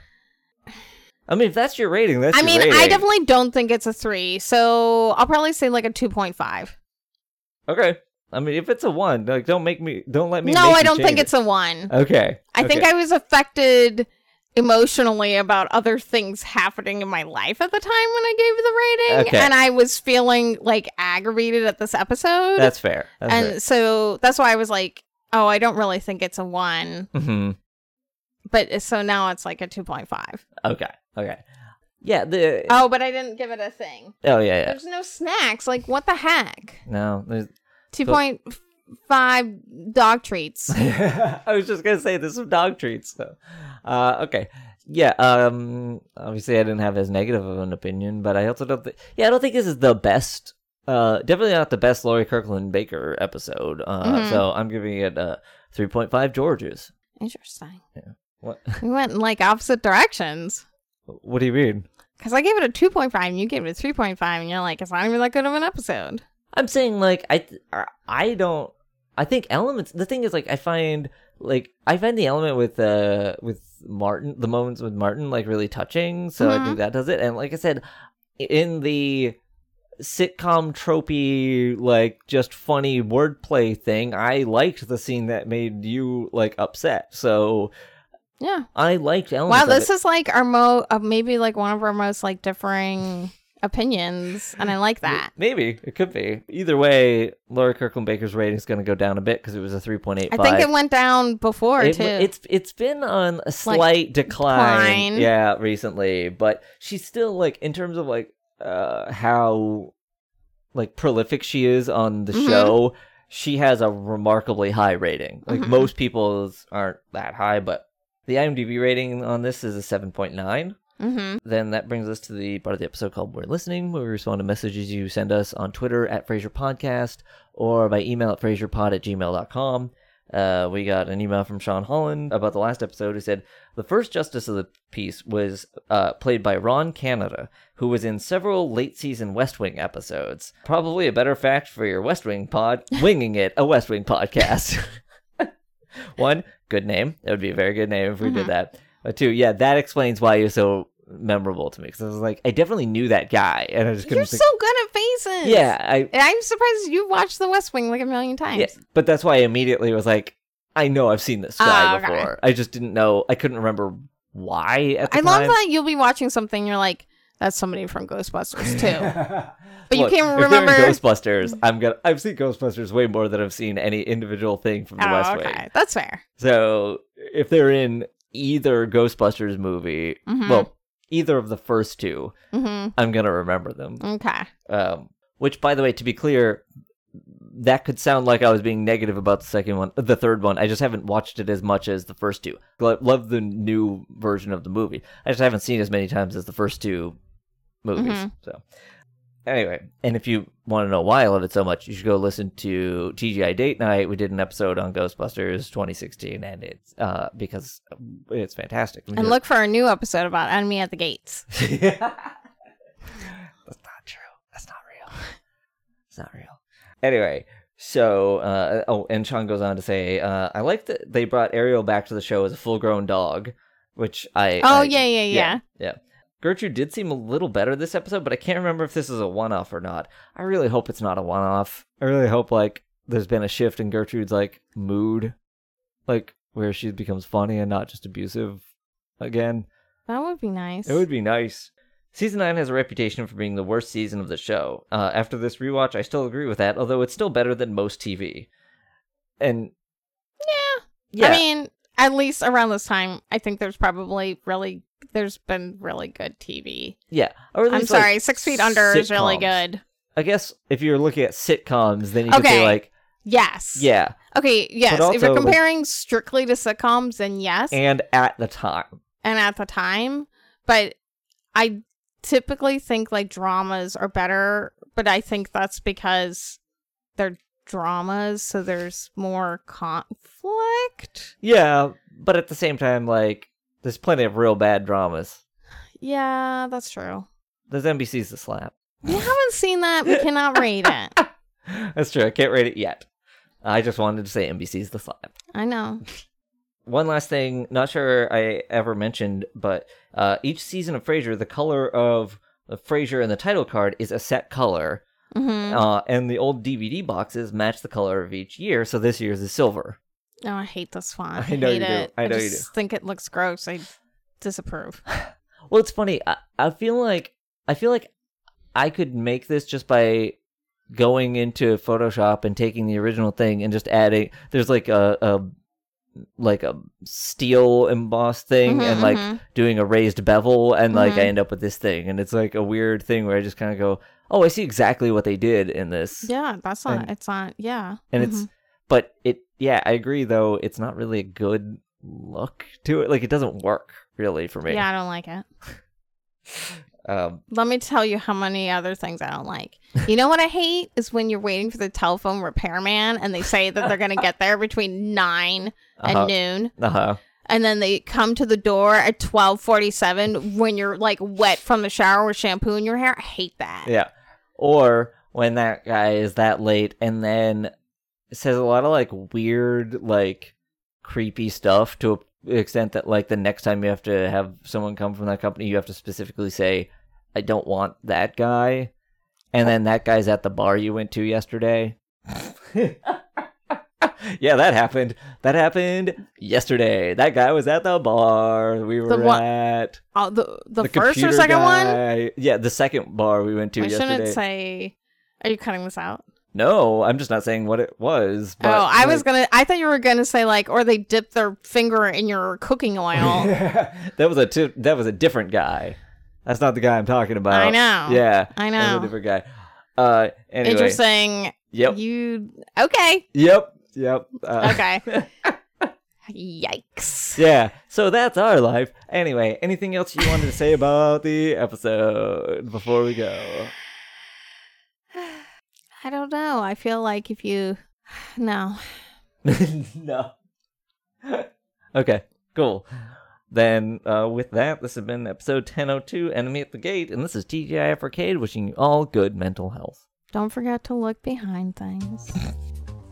I mean, if that's your rating, that's I mean, I definitely don't think it's a three. So I'll probably say like a two point five. Okay. I mean, if it's a one, like, don't make me, don't let me. No, I don't think change it's a one. Okay. I think. I was affected emotionally about other things happening in my life at the time when I gave the rating. Okay. And I was feeling like aggravated at this episode. That's fair. That's and so that's why I was like, oh, I don't really think it's a one. fair. hmm But so now it's like a 2.5. Okay. Okay. Yeah. The. Oh, but I didn't give it a thing. oh yeah. Yeah. There's no snacks. Like, what the heck? No. There's, 2.5 five dog treats. I was just gonna say there's some dog treats. So, uh, okay, yeah. Um, obviously I didn't have as negative of an opinion, but I also don't think. Yeah, I don't think this is the best. Uh, definitely not the best Lori Kirkland Baker episode. Uh, Mhm. so I'm giving it uh 3.5 Georges. Interesting. What? We went in like opposite directions. What do you mean? Because I gave it a 2.5 and you gave it a 3.5, and you're like, it's not even that good of an episode. I'm saying like I th- I don't I think elements the thing is like I find like I find the element with uh with Martin the moments with Martin like really touching so I Mhm. think that does it and like I said in the sitcom tropey like just funny wordplay thing I liked the scene that made you like upset so Yeah. I liked elements Wow, this is like our mo, uh, maybe like one of our most like differing opinions, and I like that. Maybe it could be. Either way, Lori Kirkland Baker's rating is going to go down a bit because it was a three point eight. I think it went down before It- too. It's it's been on a slight decline, decline. yeah, recently, but she's still like in terms of like uh how like prolific she is on the Mhm. show. She has a remarkably high rating. Like Mhm. most people's aren't that high, but the IMDb rating on this is a seven point nine. Mm-hmm. Then that brings us to the part of the episode called We're Listening, where we respond to messages you send us on Twitter at Frasier Podcast or by email at FrasierPod at gmail.com. Uh, we got an email from Sean Holland about the last episode who said the first justice of the peace was uh, played by Ron Canada, who was in several late season West Wing episodes. Probably a better fact for your West Wing pod, Winging It, a West Wing podcast. One, good name. That would be a very good name if we did Mhm. that. Two, yeah, that explains why you're so memorable to me because I was like, I definitely knew that guy, and I just couldn't You're think. so good at faces. yeah, I I'm surprised you watched The West Wing like a million times. yeah, but that's why I immediately was like, I know I've seen this guy Oh, okay. before. I just didn't know. I couldn't remember why at the I love that you'll be watching something, you're like, that's somebody from Ghostbusters too. But you Look, can't if remember- Ghostbusters. I'm gonna. I've seen Ghostbusters way more than I've seen any individual thing from the oh, West okay. Wing. That's fair. So if they're in either Ghostbusters movie, Mhm. well, either of the first two, hmm I'm gonna remember them. Okay. Um, which, by the way, to be clear, that could sound like I was being negative about the second one, the third one. I just haven't watched it as much as the first two. Lo- Love the new version of the movie. I just haven't seen as many times as the first two movies. Mhm. So, anyway, and if you want to know why I love it so much, you should go listen to TGI Date Night. We did an episode on Ghostbusters 2016, and it's uh because it's fantastic. And look for a new episode about Enemy at the Gates. That's not true. That's not real. It's not real. Anyway, so uh, oh, and Sean goes on to say, uh, I like that they brought Ariel back to the show as a full-grown dog, which I. Oh, I- yeah, yeah, yeah. yeah. Gertrude did seem a little better this episode, but I can't remember if this is a one-off or not. I really hope it's not a one-off. I really hope like there's been a shift in Gertrude's like mood, like where she becomes funny and not just abusive again. That would be nice. It would be nice. Season 9 has a reputation for being the worst season of the show. Uh, after this rewatch, I still agree with that, although it's still better than most TV. And. Yeah. Yeah. I mean, at least around this time, I think there's probably really, there's been really good TV. yeah. Or I'm like, sorry, Six Feet Under is really good. I guess if you're looking at sitcoms, then you could say, like, Yes. yeah. Okay, yes. if you're like- comparing strictly to sitcoms, then yes. And at the time. and at the time, but I typically think like dramas are better, but I think that's because they're dramas, so there's more conflict. Yeah, but at the same time, like, there's plenty of real bad dramas. Yeah, that's true. There's NBC's The Slap. We haven't seen that. We cannot rate it. That's true. I can't rate it yet. I just wanted to say NBC's The Slap. I know. One last thing, not sure I ever mentioned, but uh, each season of Frasier, the color of the Frasier in the title card is a set color, hmm uh, and the old DVD boxes match the color of each year. So this year's is silver. Oh, I hate this font. I I, know hate you do. it. I know you just think it looks gross. I disapprove. Well, it's funny. I, I feel like I feel like I could make this just by going into Photoshop and taking the original thing and just adding. There's like a, a like a steel embossed thing Mhm, and like mhm. doing a raised bevel and like I Mhm. end up with this thing and it's like a weird thing where I just kind of go, oh, I see exactly what they did in this. Yeah, that's not. And- it's not. Yeah. And it's but it yeah, I agree though. It's not really a good look to it. Like it doesn't work really for me. Yeah, I don't like it. Um, Let me tell you how many other things I don't like. You know what I hate is when you're waiting for the telephone repairman and they say that they're gonna get there between nine Uh-huh. and noon, uh huh. and then they come to the door at twelve forty seven when you're like wet from the shower with shampoo in your hair. I hate that. Yeah. Or when that guy is that late and then says a lot of like weird, like creepy stuff to an extent that like the next time you have to have someone come from that company, you have to specifically say, I don't want that guy. And then that guy's at the bar you went to yesterday. yeah, that happened. That happened yesterday. That guy was at the bar we were The one- at. Oh, the the, The first or computer second one. Yeah, the second bar we went to I yesterday. shouldn't say. Are you cutting this out? No, I'm just not saying what it was. But oh, I was gonna. I thought you were gonna say like, or they dip their finger in your cooking oil. that was a t- that was a different guy. That's not the guy I'm talking about. I know. Yeah, I know. know. a different guy. Uh, anyway. Interesting. Yep. You okay? Yep. Yep. Uh, Okay. Yikes. yeah. So that's our life. Anyway, anything else you wanted to say about the episode before we go? I don't know. I feel like if you no. no. okay. Cool. Then, uh, with that, this has been episode 1002, Enemy at the Gate, and this is TGIF Arcade wishing you all good mental health. Don't forget to look behind things.